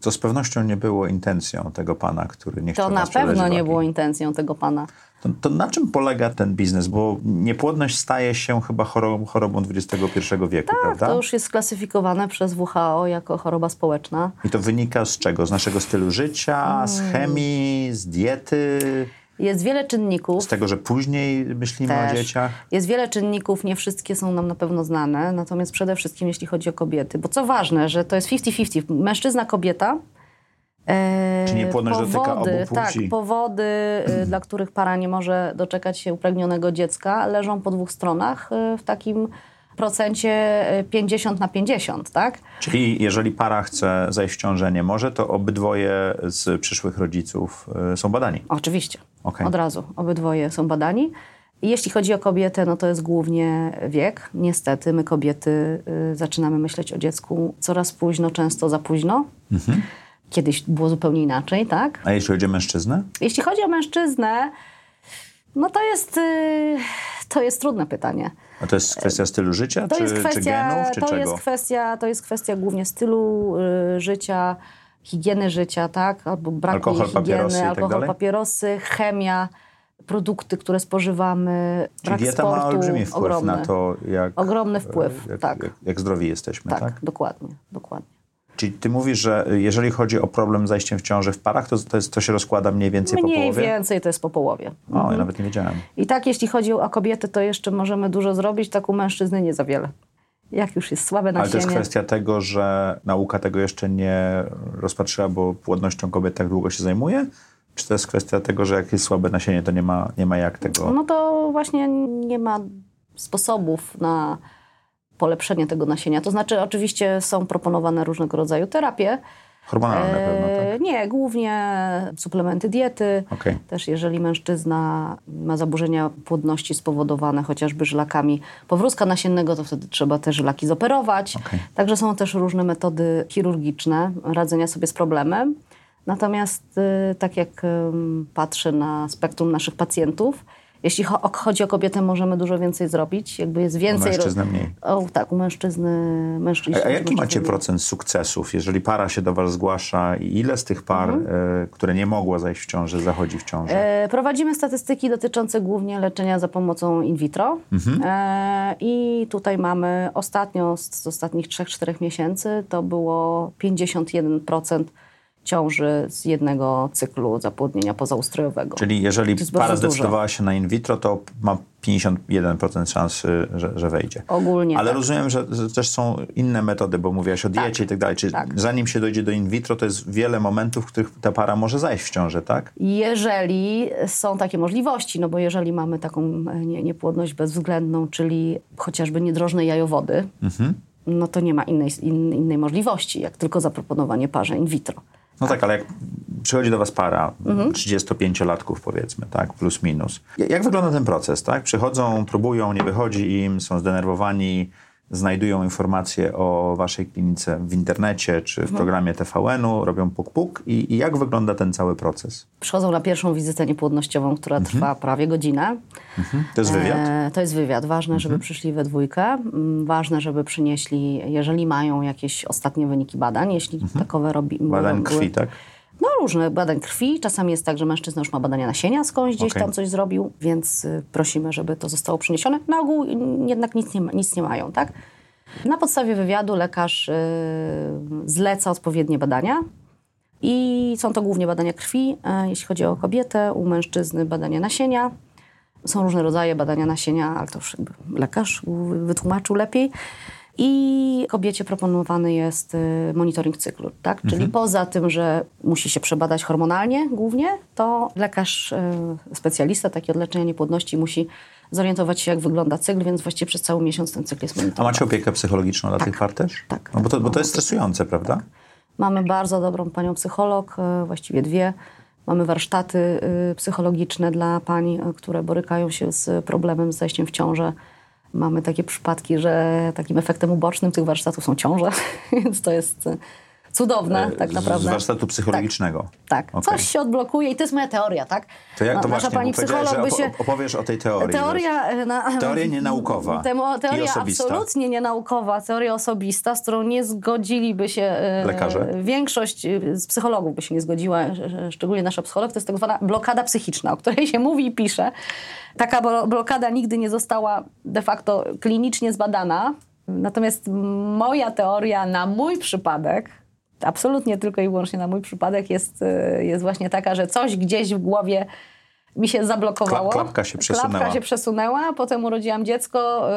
Speaker 1: Co z pewnością nie było intencją tego pana, który nie chciał
Speaker 2: To na pewno nie było intencją tego pana.
Speaker 1: To, to na czym polega ten biznes? Bo niepłodność staje się chyba chorobą, chorobą XXI wieku, prawda?
Speaker 2: Tak, To już jest sklasyfikowane przez WHO jako choroba społeczna.
Speaker 1: I to wynika z czego? Z naszego stylu życia, z
Speaker 2: Mm.
Speaker 1: chemii, z diety,
Speaker 2: Jest wiele czynników.
Speaker 1: z tego, że później myślimy
Speaker 2: Też.
Speaker 1: o dzieciach?
Speaker 2: Jest wiele czynników, nie wszystkie są nam na pewno znane, natomiast przede wszystkim jeśli chodzi o kobiety. Bo co ważne, że to jest 50-50, mężczyzna, kobieta. E,
Speaker 1: Czy niepłodność dotyka obu płci?
Speaker 2: Tak, powody, e, [clears throat] dla których para nie może doczekać się upragnionego dziecka, leżą po dwóch stronach e, w takim procencie e, 50 na 50, tak?
Speaker 1: Czyli jeżeli para chce zajść w ciążę, nie może, to obydwoje z przyszłych rodziców y, są badani.
Speaker 2: Oczywiście,
Speaker 1: Okej.
Speaker 2: od razu. Obydwoje są badani. Jeśli chodzi o kobietę, no to jest głównie wiek. Niestety, my kobiety y, zaczynamy myśleć o dziecku coraz późno, często za późno.
Speaker 1: Mhm.
Speaker 2: Kiedyś było zupełnie inaczej, tak?
Speaker 1: A jeśli chodzi o mężczyznę?
Speaker 2: Jeśli chodzi o mężczyznę, no to jest, y, to jest trudne pytanie.
Speaker 1: A to jest kwestia stylu życia,
Speaker 2: To
Speaker 1: czy,
Speaker 2: jest
Speaker 1: czy
Speaker 2: kwestia,
Speaker 1: genów, czy
Speaker 2: to
Speaker 1: czego?
Speaker 2: jest kwestia, to jest kwestia głównie stylu y, życia, higieny życia, tak? Albo braku
Speaker 1: Alkohol,
Speaker 2: higieny,
Speaker 1: papierosy tak
Speaker 2: alkohol,
Speaker 1: dalej?
Speaker 2: papierosy, chemia, produkty, które spożywamy,
Speaker 1: Czyli
Speaker 2: brak
Speaker 1: dieta
Speaker 2: sportu,
Speaker 1: ma olbrzymi wpływ
Speaker 2: ogromny.
Speaker 1: na to, jak,
Speaker 2: Ogromny wpływ,
Speaker 1: jak,
Speaker 2: tak.
Speaker 1: jak, jak zdrowi jesteśmy, tak.
Speaker 2: Tak, dokładnie, dokładnie.
Speaker 1: Czyli ty mówisz, że jeżeli chodzi o problem z zajściem w ciążę w parach, to, to, jest, to się rozkłada mniej więcej po
Speaker 2: Mniej
Speaker 1: połowie?
Speaker 2: więcej to jest po połowie.
Speaker 1: O, ja nawet nie wiedziałem.
Speaker 2: I tak, jeśli chodzi o kobiety, to jeszcze możemy dużo zrobić, tak u mężczyzny nie za wiele. Jak już jest słabe
Speaker 1: Ale to
Speaker 2: nasienie.
Speaker 1: jest kwestia tego, że nauka tego jeszcze nie rozpatrzyła, bo płodnością kobiet tak długo się zajmuje? Czy to jest kwestia tego, że jak jest słabe nasienie, to nie ma, nie ma jak tego...
Speaker 2: No to właśnie nie ma sposobów na polepszenie tego nasienia. To znaczy, oczywiście są proponowane różnego rodzaju terapie.
Speaker 1: Hormonalne pewno, tak?
Speaker 2: E, Nie, głównie suplementy diety.
Speaker 1: Okej.
Speaker 2: Też jeżeli mężczyzna ma zaburzenia płodności spowodowane chociażby żylakami powrózka nasiennego, to wtedy trzeba te żylaki zoperować.
Speaker 1: Okej.
Speaker 2: Także są też różne metody chirurgiczne radzenia sobie z problemem. Natomiast y, tak jak patrzę na spektrum naszych pacjentów, jeśli cho- chodzi o kobietę, możemy dużo więcej zrobić. Jakby jest więcej...
Speaker 1: mężczyznę mniej.
Speaker 2: O, tak, u mężczyzny... mężczyzn,
Speaker 1: A, jaki macie
Speaker 2: mniej.
Speaker 1: procent sukcesów, jeżeli para się do was zgłasza i ile z tych par,
Speaker 2: Mhm.
Speaker 1: e, które nie mogło zajść w ciążę, zachodzi w ciążę?
Speaker 2: E, Prowadzimy statystyki dotyczące głównie leczenia za pomocą in vitro. E, I tutaj mamy ostatnio, z, z ostatnich 3-4 miesięcy, to było 51% ciąży z jednego cyklu zapłodnienia pozaustrojowego.
Speaker 1: Czyli jeżeli para zdecydowała się na in vitro, to ma 51% szansy, że, że wejdzie.
Speaker 2: Ogólnie
Speaker 1: Ale
Speaker 2: tak.
Speaker 1: rozumiem, że, że też są inne metody, bo mówiłaś o diecie i tak dalej. Czyli
Speaker 2: tak.
Speaker 1: zanim się dojdzie do in vitro, to jest wiele momentów, w których ta para może zajść w ciążę, tak?
Speaker 2: Jeżeli są takie możliwości, no bo jeżeli mamy taką e, nie, niepłodność bezwzględną, czyli chociażby niedrożne jajowody, no to nie ma innej, in, innej możliwości, jak tylko zaproponowanie parze in vitro.
Speaker 1: No tak, ale jak przychodzi do was para
Speaker 2: Mhm.
Speaker 1: 35-latków powiedzmy, tak, plus minus. Ja- Jak wygląda ten proces, tak? Przychodzą, próbują, nie wychodzi im, są zdenerwowani. Znajdują informacje o waszej klinice w internecie czy w
Speaker 2: Mhm.
Speaker 1: programie TVN-u, robią puk-puk i, i jak wygląda ten cały proces?
Speaker 2: Przychodzą na pierwszą wizytę niepłodnościową, która trwa prawie godzinę.
Speaker 1: To jest wywiad?
Speaker 2: E, to jest wywiad. Ważne, żeby przyszli we dwójkę. Mm, Ważne, żeby przynieśli, jeżeli mają jakieś ostatnie wyniki badań, jeśli takowe robi,
Speaker 1: Badań krwi, tak?
Speaker 2: No różne, badań krwi. Czasami jest tak, że mężczyzna już ma badania nasienia skądś, gdzieś
Speaker 1: Okej.
Speaker 2: tam coś zrobił, więc y, prosimy, żeby to zostało przyniesione. Na ogół jednak nic nie, nic nie mają, tak? Na podstawie wywiadu lekarz y, zleca odpowiednie badania i są to głównie badania krwi, e, jeśli chodzi o kobietę, u mężczyzny badania nasienia. Są różne rodzaje badania nasienia, ale to już lekarz wytłumaczył lepiej. I kobiecie proponowany jest y, monitoring cyklu, tak? Czyli poza tym, że musi się przebadać hormonalnie głównie, to lekarz, y, specjalista taki od leczenia niepłodności musi zorientować się, jak wygląda cykl, więc właściwie przez cały miesiąc ten cykl jest
Speaker 1: A
Speaker 2: monitorowany.
Speaker 1: macie opiekę psychologiczną dla tych par też?
Speaker 2: tak,
Speaker 1: No bo, to,
Speaker 2: tak.
Speaker 1: bo to jest stresujące, prawda?
Speaker 2: Mamy bardzo dobrą panią psycholog, e, właściwie dwie. Mamy warsztaty y, psychologiczne dla pań, które borykają się z problemem z zajściem w ciążę. Mamy takie przypadki, że takim efektem ubocznym tych warsztatów są ciąże, [laughs] więc to jest cudowne tak
Speaker 1: Z-
Speaker 2: naprawdę.
Speaker 1: Z warsztatu psychologicznego.
Speaker 2: Tak,
Speaker 1: Okej.
Speaker 2: coś się odblokuje i to jest moja teoria, tak?
Speaker 1: To jak to
Speaker 2: No, Nasza
Speaker 1: właśnie,
Speaker 2: pani psycholog by się...
Speaker 1: opowiesz o tej teorii.
Speaker 2: Teoria, e, na,
Speaker 1: Teoria nienaukowa [laughs]
Speaker 2: Temo,
Speaker 1: i
Speaker 2: teoria
Speaker 1: osobista.
Speaker 2: absolutnie nienaukowa, teoria osobista, z którą nie zgodzili by się... e,
Speaker 1: Lekarze?
Speaker 2: Większość e, z psychologów by się nie zgodziła, e, e, szczególnie nasza psycholog, to jest tak zwana blokada psychiczna, o której się mówi i pisze. Taka blo- blokada nigdy nie została de facto klinicznie zbadana. Natomiast moja teoria na mój przypadek, absolutnie tylko i wyłącznie na mój przypadek, jest, e, jest właśnie taka, że coś gdzieś w głowie mi się zablokowało.
Speaker 1: Kla- klapka się przesunęła.
Speaker 2: Klapka się przesunęła, potem urodziłam dziecko, yy,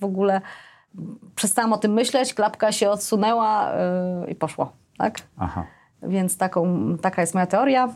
Speaker 2: w ogóle przestałam o tym myśleć, klapka się odsunęła yy, i poszło, tak?
Speaker 1: Aha.
Speaker 2: Więc taką, taka jest moja teoria.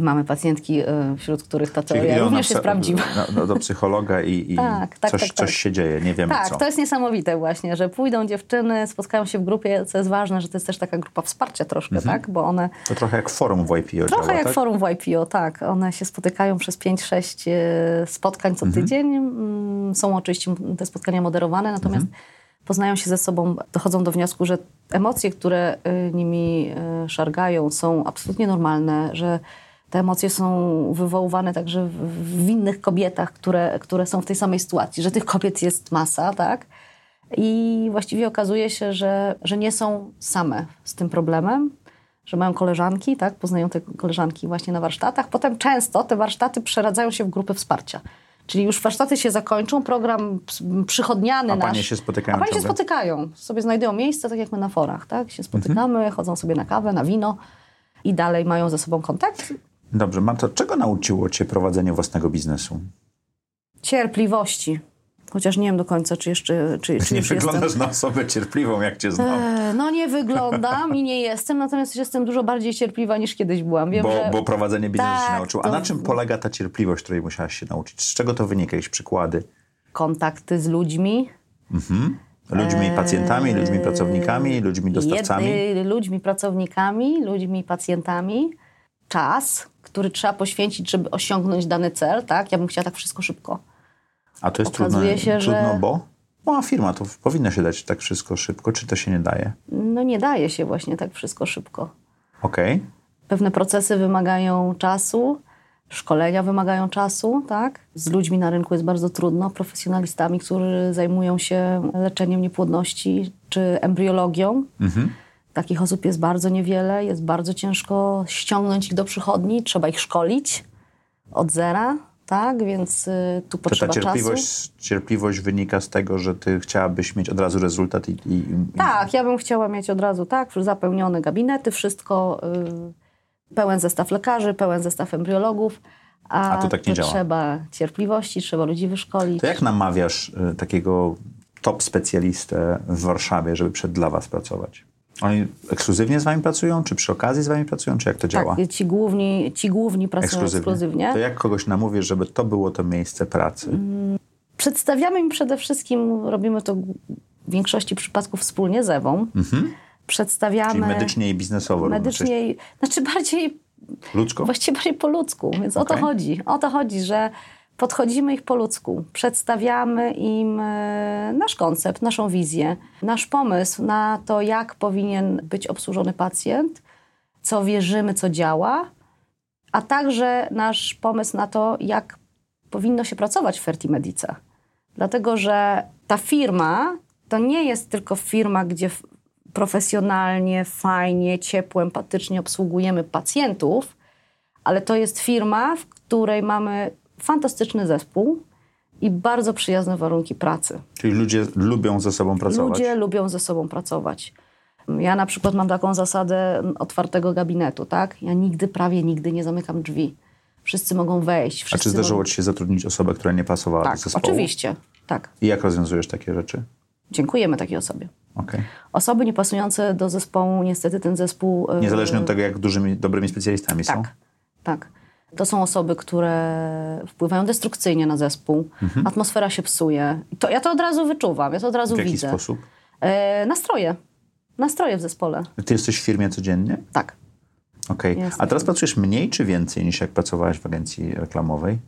Speaker 2: Mamy pacjentki, yy, wśród których ta teoria
Speaker 1: idą
Speaker 2: również jest prawdziwa.
Speaker 1: na- na- do psychologa i, i
Speaker 2: Tak, tak,
Speaker 1: coś,
Speaker 2: tak, tak.
Speaker 1: coś się dzieje, nie wiemy
Speaker 2: Tak,
Speaker 1: co.
Speaker 2: to jest niesamowite właśnie, że pójdą dziewczyny, spotkają się w grupie, co jest ważne, że to jest też taka grupa wsparcia troszkę, tak? Bo one
Speaker 1: To trochę jak forum w IPO
Speaker 2: Trochę
Speaker 1: działa,
Speaker 2: jak
Speaker 1: tak?
Speaker 2: forum w IPO, tak. One się spotykają przez 5-6 e, spotkań co tydzień. Mm, Są oczywiście te spotkania moderowane, natomiast poznają się ze sobą, dochodzą do wniosku, że emocje, które e, nimi e, szargają, są absolutnie normalne, że te emocje są wywoływane także w, innych kobietach, które, które są w tej samej sytuacji, że tych kobiet jest masa, tak? I właściwie okazuje się, że, że nie są same z tym problemem, że mają koleżanki, tak? Poznają te koleżanki właśnie na warsztatach. Potem często te warsztaty przeradzają się w grupy wsparcia. Czyli już warsztaty się zakończą, program przychodniany
Speaker 1: A
Speaker 2: nasz...
Speaker 1: panie się spotykają
Speaker 2: A panie się spotykają. Sobie znajdują miejsce, tak jak my na forach, tak? Się spotykamy,
Speaker 1: Mhm.
Speaker 2: chodzą sobie na kawę, na wino i dalej mają ze sobą kontakt.
Speaker 1: Dobrze, Marto, czego nauczyło cię prowadzenie własnego biznesu?
Speaker 2: Cierpliwości. Chociaż nie wiem do końca, czy jeszcze... Czy, czy
Speaker 1: Nie
Speaker 2: już jestem.
Speaker 1: wyglądasz na osobę cierpliwą, jak cię znam.
Speaker 2: E, No nie wyglądam i nie jestem, natomiast jestem dużo bardziej cierpliwa niż kiedyś byłam. Wiem,
Speaker 1: Bo,
Speaker 2: że...
Speaker 1: bo prowadzenie biznesu
Speaker 2: Tak,
Speaker 1: się nauczyło. A
Speaker 2: to-
Speaker 1: na czym polega ta cierpliwość, której musiałaś się nauczyć? Z czego to wynika? Jakieś przykłady?
Speaker 2: kontakty z ludźmi.
Speaker 1: Ludźmi, pacjentami, ludźmi, pracownikami, ludźmi, dostawcami?
Speaker 2: Jedny, ludźmi, pracownikami, ludźmi, pacjentami. Czas, który trzeba poświęcić, żeby osiągnąć dany cel, tak? Ja bym chciała tak wszystko szybko.
Speaker 1: A to jest
Speaker 2: się,
Speaker 1: trudno
Speaker 2: że-
Speaker 1: bo? Mała firma, to powinno się dać tak wszystko szybko, czy to się nie daje?
Speaker 2: No nie daje się właśnie tak wszystko szybko.
Speaker 1: Okej.
Speaker 2: Pewne procesy wymagają czasu, szkolenia wymagają czasu, tak? Z ludźmi na rynku jest bardzo trudno, profesjonalistami, którzy zajmują się leczeniem niepłodności czy embriologią. Takich osób jest bardzo niewiele, jest bardzo ciężko ściągnąć ich do przychodni, trzeba ich szkolić od zera, tak? Więc y, tu
Speaker 1: Czy ta
Speaker 2: potrzeba czasu.
Speaker 1: cierpliwość, cierpliwość wynika z tego, że ty chciałabyś mieć od razu rezultat i... i, i
Speaker 2: Tak, ja bym chciała mieć od razu tak, zapełnione gabinety, wszystko, y, pełen zestaw lekarzy, pełen zestaw embriologów. A,
Speaker 1: A tu tak nie
Speaker 2: to
Speaker 1: działa.
Speaker 2: trzeba cierpliwości, trzeba ludzi wyszkolić.
Speaker 1: To jak namawiasz y, takiego top specjalistę w Warszawie, żeby przed dla was pracować? Oni ekskluzywnie z wami pracują, czy przy okazji z wami pracują, czy jak to działa?
Speaker 2: Tak, ci główni, ci główni pracują ekskluzywnie.
Speaker 1: To jak kogoś namówisz, żeby to było to miejsce pracy?
Speaker 2: Mm. Przedstawiamy im przede wszystkim, robimy to w większości przypadków wspólnie z Ewą. Przedstawiamy...
Speaker 1: Mhm. Czyli medycznie i biznesowo.
Speaker 2: Medycznie, i- znaczy bardziej.
Speaker 1: Ludzko?
Speaker 2: Właściwie bardziej po ludzku, więc o
Speaker 1: Okej.
Speaker 2: to chodzi. O to chodzi, że podchodzimy ich po ludzku. Przedstawiamy im e, nasz koncept, naszą wizję, nasz pomysł na to, jak powinien być obsłużony pacjent, co wierzymy, co działa, a także nasz pomysł na to, jak powinno się pracować w Fertimedice. Dlatego, że ta firma to nie jest tylko firma, gdzie profesjonalnie, fajnie, ciepło, empatycznie obsługujemy pacjentów, ale to jest firma, w której mamy fantastyczny zespół i bardzo przyjazne warunki pracy.
Speaker 1: Czyli ludzie lubią ze sobą pracować?
Speaker 2: Ludzie lubią ze sobą pracować. Ja na przykład mam taką zasadę otwartego gabinetu, tak? Ja nigdy, prawie nigdy nie zamykam drzwi. Wszyscy mogą wejść.
Speaker 1: A czy zdarzyło ci się zatrudnić osobę, która nie pasowała
Speaker 2: tak,
Speaker 1: do zespołu?
Speaker 2: oczywiście, tak.
Speaker 1: I jak rozwiązujesz takie rzeczy?
Speaker 2: Dziękujemy takiej osobie.
Speaker 1: Okay.
Speaker 2: Osoby niepasujące do zespołu, niestety ten zespół...
Speaker 1: Niezależnie od tego, jak dużymi, dobrymi specjalistami
Speaker 2: tak,
Speaker 1: są?
Speaker 2: Tak, To są osoby, które wpływają destrukcyjnie na zespół. Mhm. Atmosfera się psuje. To, ja to od razu wyczuwam, ja to od razu
Speaker 1: widzę.
Speaker 2: W jaki
Speaker 1: sposób?
Speaker 2: E, nastroje. Nastroje w zespole.
Speaker 1: Ty jesteś w firmie codziennie?
Speaker 2: Tak.
Speaker 1: Okej. Okay. A teraz pracujesz mniej czy więcej niż jak pracowałaś w agencji reklamowej?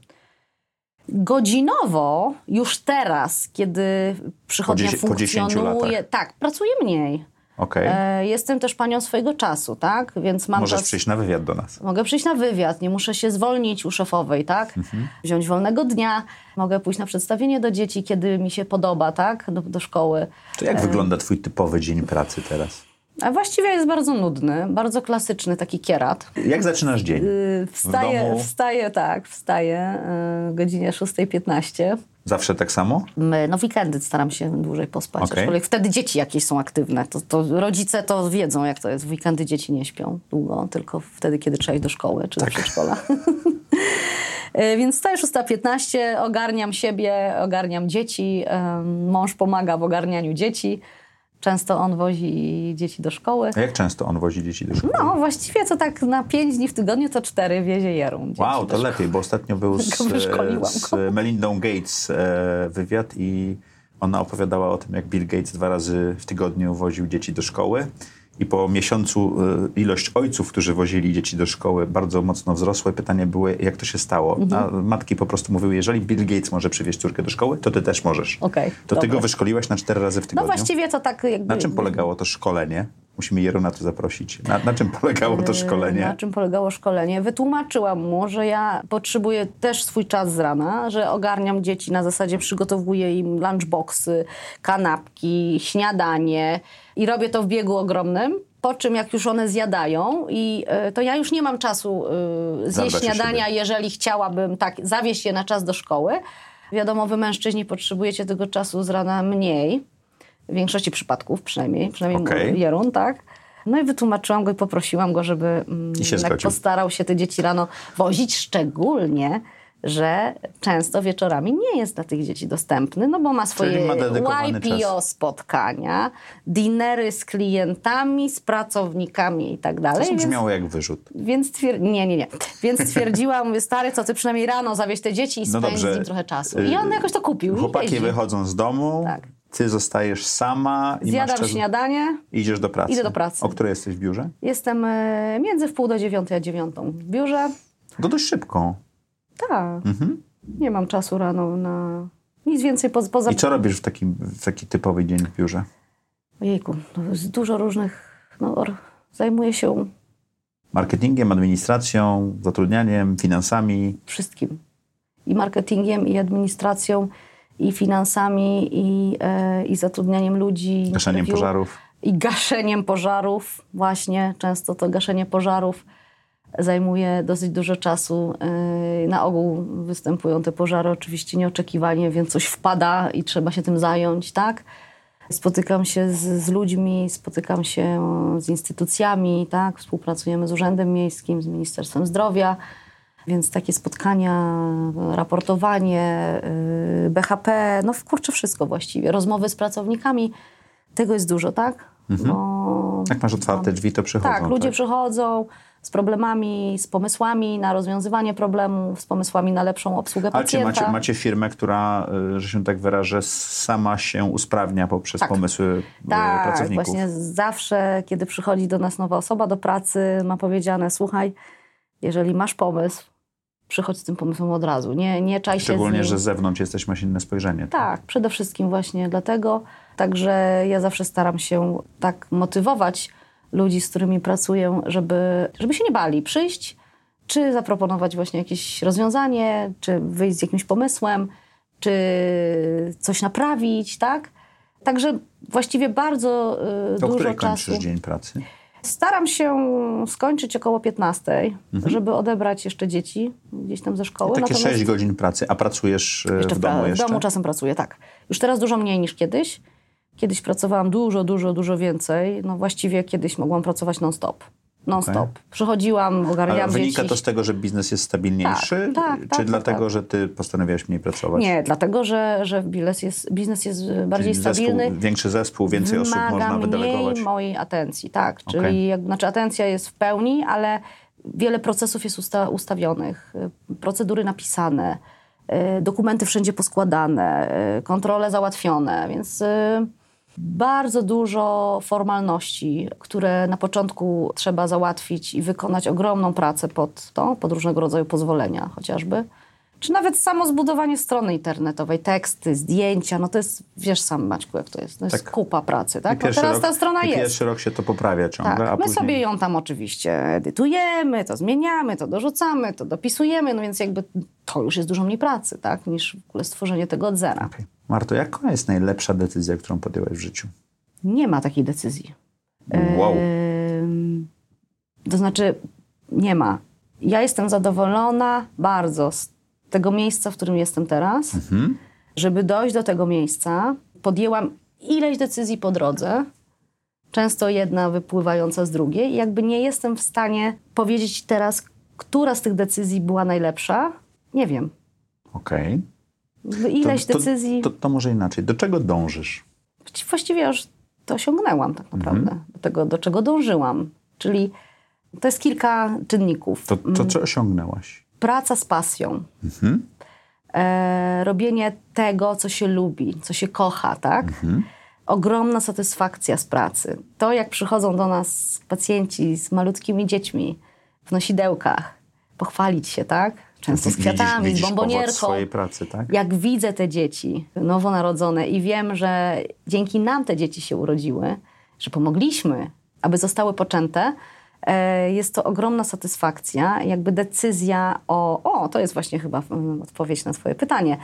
Speaker 2: Godzinowo, już teraz, kiedy przychodnia
Speaker 1: po
Speaker 2: funkcjonuje,
Speaker 1: po
Speaker 2: tak, pracuję mniej.
Speaker 1: Okay.
Speaker 2: E, jestem też panią swojego czasu, tak? Więc mam
Speaker 1: Możesz
Speaker 2: czas...
Speaker 1: przyjść na wywiad do nas.
Speaker 2: Mogę przyjść na wywiad, nie muszę się zwolnić u szefowej, tak? Mhm. Wziąć wolnego dnia, mogę pójść na przedstawienie do dzieci, kiedy mi się podoba, tak? Do, do szkoły.
Speaker 1: To jak e... wygląda twój typowy dzień pracy teraz?
Speaker 2: A właściwie jest bardzo nudny, bardzo klasyczny taki kierat.
Speaker 1: Jak zaczynasz dzień?
Speaker 2: Yy, wstaję, wstaję, tak, wstaję yy, godzinie 6.15.
Speaker 1: Zawsze tak samo?
Speaker 2: My, no weekendy staram się dłużej pospać, okay. aczkolwiek wtedy dzieci jakieś są aktywne. To, to, rodzice to wiedzą, jak to jest. W weekendy dzieci nie śpią długo, tylko wtedy, kiedy trzeba iść do szkoły czy tak. do przedszkola. [laughs] Więc wstaję 6.15, ogarniam siebie, ogarniam dzieci. Mąż pomaga w ogarnianiu dzieci. Często on wozi dzieci do szkoły.
Speaker 1: A jak często on wozi dzieci do szkoły?
Speaker 2: No, właściwie to tak na pięć dni w tygodniu to cztery wiezie Jerun.
Speaker 1: Wow, to lepiej, bo ostatnio był [laughs] z, z Melindą Gates e, wywiad i ona opowiadała o tym, jak Bill Gates dwa razy w tygodniu woził dzieci do szkoły i po miesiącu y, ilość ojców, którzy wozili dzieci do szkoły, bardzo mocno wzrosła. Pytanie było, jak to się stało. Mhm. A matki po prostu mówiły, jeżeli Bill Gates może przywieźć córkę do szkoły, to ty też możesz.
Speaker 2: Okay,
Speaker 1: to dobra. ty go wyszkoliłaś na cztery razy w tygodniu.
Speaker 2: No właściwie to tak jakby...
Speaker 1: Na czym polegało to szkolenie? Musimy Jeru na to zaprosić. Na, na, czym polegało to szkolenie?
Speaker 2: Na czym polegało szkolenie? Wytłumaczyłam mu, że ja potrzebuję też swój czas z rana, że ogarniam dzieci na zasadzie przygotowuję im lunchboxy, kanapki, śniadanie i robię to w biegu ogromnym po czym jak już one zjadają i y, to ja już nie mam czasu y, zjeść śniadania, jeżeli chciałabym tak zawieźć je na czas do szkoły. Wiadomo, wy mężczyźni potrzebujecie tego czasu z rana mniej, w większości przypadków przynajmniej, przynajmniej okay. Jerun, tak? No i wytłumaczyłam go i poprosiłam go, żeby mm, postarał się te dzieci rano wozić, szczególnie że często wieczorami nie jest dla tych dzieci dostępny, no bo ma swoje ma YPO czas. spotkania, dinery z klientami, z pracownikami i tak dalej.
Speaker 1: To brzmiało jak wyrzut.
Speaker 2: Więc twier... Nie, nie, nie. Więc stwierdziłam, mówię, stary, co ty przynajmniej rano zawieź te dzieci i no spędź z nim trochę czasu. I on jakoś to kupił.
Speaker 1: Chłopaki wychodzą z domu, tak. ty zostajesz sama.
Speaker 2: I Zjadam
Speaker 1: masz
Speaker 2: śniadanie.
Speaker 1: Idziesz do pracy.
Speaker 2: Idę do pracy.
Speaker 1: O której jesteś w biurze?
Speaker 2: Jestem e, między wpół do dziewiątej a dziewiątą w biurze.
Speaker 1: To dość szybko.
Speaker 2: Tak. Mhm. Nie mam czasu rano na nic więcej poza... poza...
Speaker 1: I co robisz w, takim, w taki typowy dzień w biurze?
Speaker 2: Ojejku, no jest dużo różnych... No, zajmuję się...
Speaker 1: Marketingiem, administracją, zatrudnianiem, finansami?
Speaker 2: Wszystkim. I marketingiem, i administracją, i finansami, i, e, i zatrudnianiem ludzi.
Speaker 1: Gaszeniem pożarów.
Speaker 2: I gaszeniem pożarów, właśnie. Często to gaszenie pożarów zajmuje dosyć dużo czasu. Yy, na ogół występują te pożary oczywiście nieoczekiwanie, więc coś wpada i trzeba się tym zająć, tak? Spotykam się z, z, ludźmi, spotykam się z instytucjami, tak? Współpracujemy z Urzędem Miejskim, z Ministerstwem Zdrowia, więc takie spotkania, raportowanie, yy, BHP, no kurczę wszystko właściwie. Rozmowy z pracownikami, tego jest dużo, tak?
Speaker 1: Mhm. Bo, Jak masz otwarte drzwi, to przychodzą.
Speaker 2: Tak, ludzie tak? przychodzą, z problemami, z pomysłami na rozwiązywanie problemów, z pomysłami na lepszą obsługę
Speaker 1: Ale
Speaker 2: pacjenta.
Speaker 1: czy macie, macie firmę, która, y, że się tak wyrażę, sama się usprawnia poprzez tak. pomysły y,
Speaker 2: tak,
Speaker 1: pracowników?
Speaker 2: Tak, właśnie zawsze, kiedy przychodzi do nas nowa osoba do pracy, ma powiedziane, słuchaj, jeżeli masz pomysł, przychodź z tym pomysłem od razu. Nie, nie czaj się
Speaker 1: Szczególnie, że z zewnątrz jesteś masz inne spojrzenie.
Speaker 2: Tak, przede wszystkim właśnie dlatego. Także ja zawsze staram się tak motywować ludzi, z którymi pracuję, żeby, żeby się nie bali przyjść, czy zaproponować właśnie jakieś rozwiązanie, czy wyjść z jakimś pomysłem, czy coś naprawić, tak? Także właściwie bardzo y,
Speaker 1: Do
Speaker 2: dużo
Speaker 1: której
Speaker 2: czasu.
Speaker 1: kończysz dzień pracy?
Speaker 2: Staram się skończyć około 15,
Speaker 1: Mhm.
Speaker 2: żeby odebrać jeszcze dzieci gdzieś tam ze szkoły.
Speaker 1: Takie
Speaker 2: Natomiast
Speaker 1: 6 godzin pracy, a pracujesz
Speaker 2: jeszcze
Speaker 1: w domu
Speaker 2: pra-
Speaker 1: jeszcze?
Speaker 2: W domu czasem pracuję, tak. Już teraz dużo mniej niż kiedyś. Kiedyś pracowałam dużo, dużo, dużo więcej. No właściwie kiedyś mogłam pracować non-stop. Non-stop. Przychodziłam,
Speaker 1: Ale
Speaker 2: ogarniałam
Speaker 1: wynika
Speaker 2: dzieci.
Speaker 1: to z tego, że biznes jest stabilniejszy?
Speaker 2: Tak, tak,
Speaker 1: czy
Speaker 2: tak,
Speaker 1: dlatego,
Speaker 2: tak.
Speaker 1: że ty postanowiłaś mniej pracować?
Speaker 2: Nie, dlatego, że, że biznes, jest, biznes jest bardziej
Speaker 1: Czyli zespół,
Speaker 2: stabilny.
Speaker 1: większy zespół, więcej osób można wydelegować.
Speaker 2: mniej mojej atencji, tak. Czyli
Speaker 1: Okej.
Speaker 2: jak, znaczy atencja jest w pełni, ale wiele procesów jest usta- ustawionych, procedury napisane, y, dokumenty wszędzie poskładane, y, kontrole załatwione, więc y, bardzo dużo formalności, które na początku trzeba załatwić i wykonać ogromną pracę pod to, pod różnego rodzaju pozwolenia chociażby. Czy nawet samo zbudowanie strony internetowej, teksty, zdjęcia, no to jest, wiesz sam Maćku, jak to jest, to jest
Speaker 1: Tak.
Speaker 2: kupa pracy, tak? No teraz
Speaker 1: rok,
Speaker 2: ta strona jest.
Speaker 1: pierwszy rok się to poprawia ciągle,
Speaker 2: Tak,
Speaker 1: a
Speaker 2: my
Speaker 1: później...
Speaker 2: sobie ją tam oczywiście edytujemy, to zmieniamy, to dorzucamy, to dopisujemy, no więc jakby to już jest dużo mniej pracy, tak, niż w ogóle stworzenie tego od zera.
Speaker 1: Okej. Marto, jaka jest najlepsza decyzja, którą podjęłaś w życiu?
Speaker 2: Nie ma takiej decyzji.
Speaker 1: Wow.
Speaker 2: To znaczy, nie ma. Ja jestem zadowolona bardzo z tego miejsca, w którym jestem teraz.
Speaker 1: Mhm.
Speaker 2: Żeby dojść do tego miejsca, podjęłam ileś decyzji po drodze, często jedna wypływająca z drugiej. I jakby nie jestem w stanie powiedzieć teraz, która z tych decyzji była najlepsza. Nie wiem.
Speaker 1: Okej.
Speaker 2: Jakby Ileś
Speaker 1: to,
Speaker 2: decyzji.
Speaker 1: To, to może inaczej. Do czego dążysz?
Speaker 2: właściwie już to osiągnęłam tak naprawdę. Do tego, do czego dążyłam. Czyli to jest kilka czynników.
Speaker 1: To, to co osiągnęłaś?
Speaker 2: Praca z pasją.
Speaker 1: Mhm.
Speaker 2: E, robienie tego, co się lubi, co się kocha, tak?
Speaker 1: Mhm.
Speaker 2: Ogromna satysfakcja z pracy. To, jak przychodzą do nas pacjenci z malutkimi dziećmi w nosidełkach, pochwalić się, tak? Często z
Speaker 1: Widzisz-
Speaker 2: kwiatami,
Speaker 1: widzisz
Speaker 2: z
Speaker 1: owoc
Speaker 2: bombonierką.
Speaker 1: swojej pracy, tak?
Speaker 2: Jak widzę te dzieci nowonarodzone i wiem, że dzięki nam te dzieci się urodziły, że pomogliśmy, aby zostały poczęte, e, jest to ogromna satysfakcja, jakby decyzja o. O, to jest właśnie chyba mm, odpowiedź na Twoje pytanie.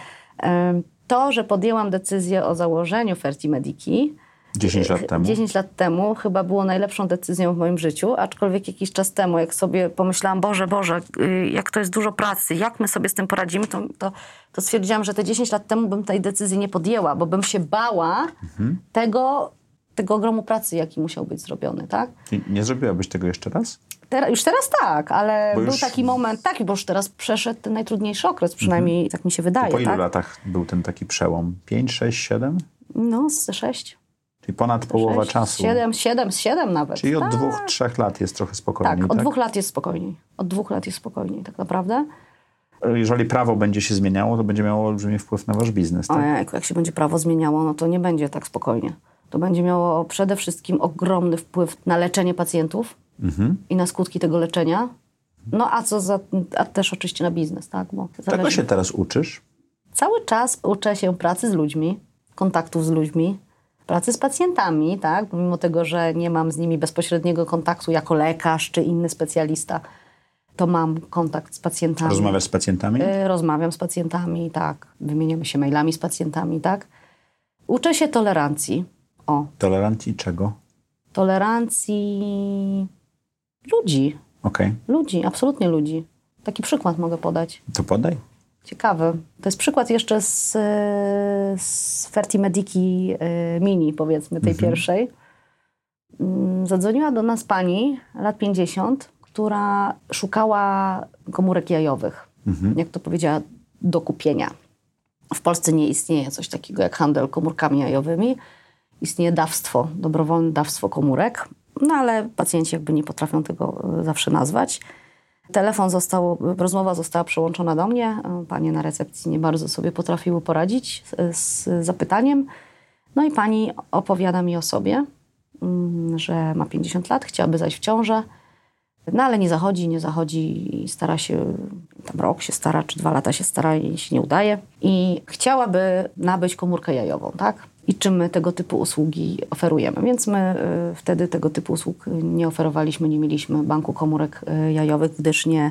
Speaker 2: E, To, że podjęłam decyzję o założeniu Ferti Mediki,
Speaker 1: 10 lat temu.
Speaker 2: 10 lat temu chyba było najlepszą decyzją w moim życiu, aczkolwiek jakiś czas temu, jak sobie pomyślałam, Boże, Boże, y, jak to jest dużo pracy, jak my sobie z tym poradzimy, to, to, to stwierdziłam, że te 10 lat temu bym tej decyzji nie podjęła, bo bym się bała
Speaker 1: Mhm.
Speaker 2: tego, tego ogromu pracy, jaki musiał być zrobiony, tak?
Speaker 1: I Nie zrobiłabyś tego jeszcze raz?
Speaker 2: Teraz, już teraz tak, ale
Speaker 1: Bo
Speaker 2: był
Speaker 1: już-
Speaker 2: taki moment, tak, bo już teraz przeszedł ten najtrudniejszy okres, przynajmniej tak mi się wydaje,
Speaker 1: Po ilu
Speaker 2: tak?
Speaker 1: latach był ten taki przełom? 5, 6, 7?
Speaker 2: No, z sześć.
Speaker 1: Czyli ponad połowa
Speaker 2: sześć,
Speaker 1: czasu.
Speaker 2: Siedem, siedem, siedem nawet.
Speaker 1: Czyli od
Speaker 2: tak.
Speaker 1: dwóch, trzech lat jest trochę spokojniej,
Speaker 2: Tak, od
Speaker 1: tak?
Speaker 2: dwóch lat jest spokojniej. Od dwóch lat jest spokojniej, tak naprawdę.
Speaker 1: Jeżeli prawo będzie się zmieniało, to będzie miało olbrzymi wpływ na wasz biznes, tak?
Speaker 2: A jak, jak się będzie prawo zmieniało, no to nie będzie tak spokojnie. To będzie miało przede wszystkim ogromny wpływ na leczenie pacjentów
Speaker 1: Mhm.
Speaker 2: i na skutki tego leczenia. No a co za, a też oczywiście na biznes, tak? Bo
Speaker 1: Czego się teraz uczysz?
Speaker 2: Cały czas uczę się pracy z ludźmi, kontaktów z ludźmi, pracy z pacjentami, tak? Mimo tego, że nie mam z nimi bezpośredniego kontaktu jako lekarz czy inny specjalista, to mam kontakt z pacjentami.
Speaker 1: Rozmawiasz z pacjentami?
Speaker 2: Y, Rozmawiam z pacjentami, tak. Wymieniamy się mailami z pacjentami, tak. Uczę się tolerancji. O,
Speaker 1: Tolerancji czego?
Speaker 2: tolerancji ludzi.
Speaker 1: Okej,
Speaker 2: Ludzi, absolutnie ludzi. Taki przykład mogę podać.
Speaker 1: to podaj.
Speaker 2: Ciekawy. To jest przykład jeszcze z, z Ferti Mediki y, Mini, powiedzmy, tej pierwszej. Mm, Zadzwoniła do nas pani lat 50, która szukała komórek jajowych. Jak to powiedziała, do kupienia. W Polsce nie istnieje coś takiego jak handel komórkami jajowymi. Istnieje dawstwo, dobrowolne dawstwo komórek, no ale pacjenci jakby nie potrafią tego y, zawsze nazwać. Telefon został, rozmowa została przełączona do mnie. Panie na recepcji nie bardzo sobie potrafiły poradzić z, zapytaniem. No i pani opowiada mi o sobie, mm, że ma 50 lat, chciałaby zajść w ciążę. No ale nie zachodzi, nie zachodzi, stara się, tam rok się stara, czy dwa lata się stara i się nie udaje. I chciałaby nabyć komórkę jajową, tak? I czym my tego typu usługi oferujemy. Więc my y, wtedy tego typu usług nie oferowaliśmy, nie mieliśmy banku komórek y, jajowych, gdyż nie,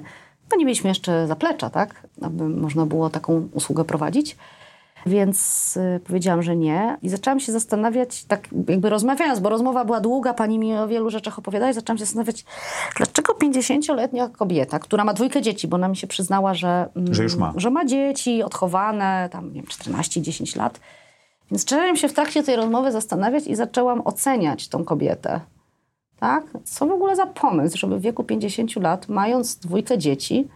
Speaker 2: no nie mieliśmy jeszcze zaplecza, tak? Aby można było taką usługę prowadzić. Więc y, powiedziałam, że nie. I zaczęłam się zastanawiać, tak jakby rozmawiając, bo rozmowa była długa, pani mi o wielu rzeczach opowiadała i zaczęłam się zastanawiać, dlaczego 50-letnia kobieta, która ma dwójkę dzieci, bo ona mi się przyznała, że, mm,
Speaker 1: Że już ma.
Speaker 2: że ma dzieci odchowane, tam nie wiem, 14-10 lat. Więc zaczęłam się w trakcie tej rozmowy zastanawiać i zaczęłam oceniać tą kobietę. Tak? Co w ogóle za pomysł, żeby w wieku 50 lat, mając dwójkę dzieci,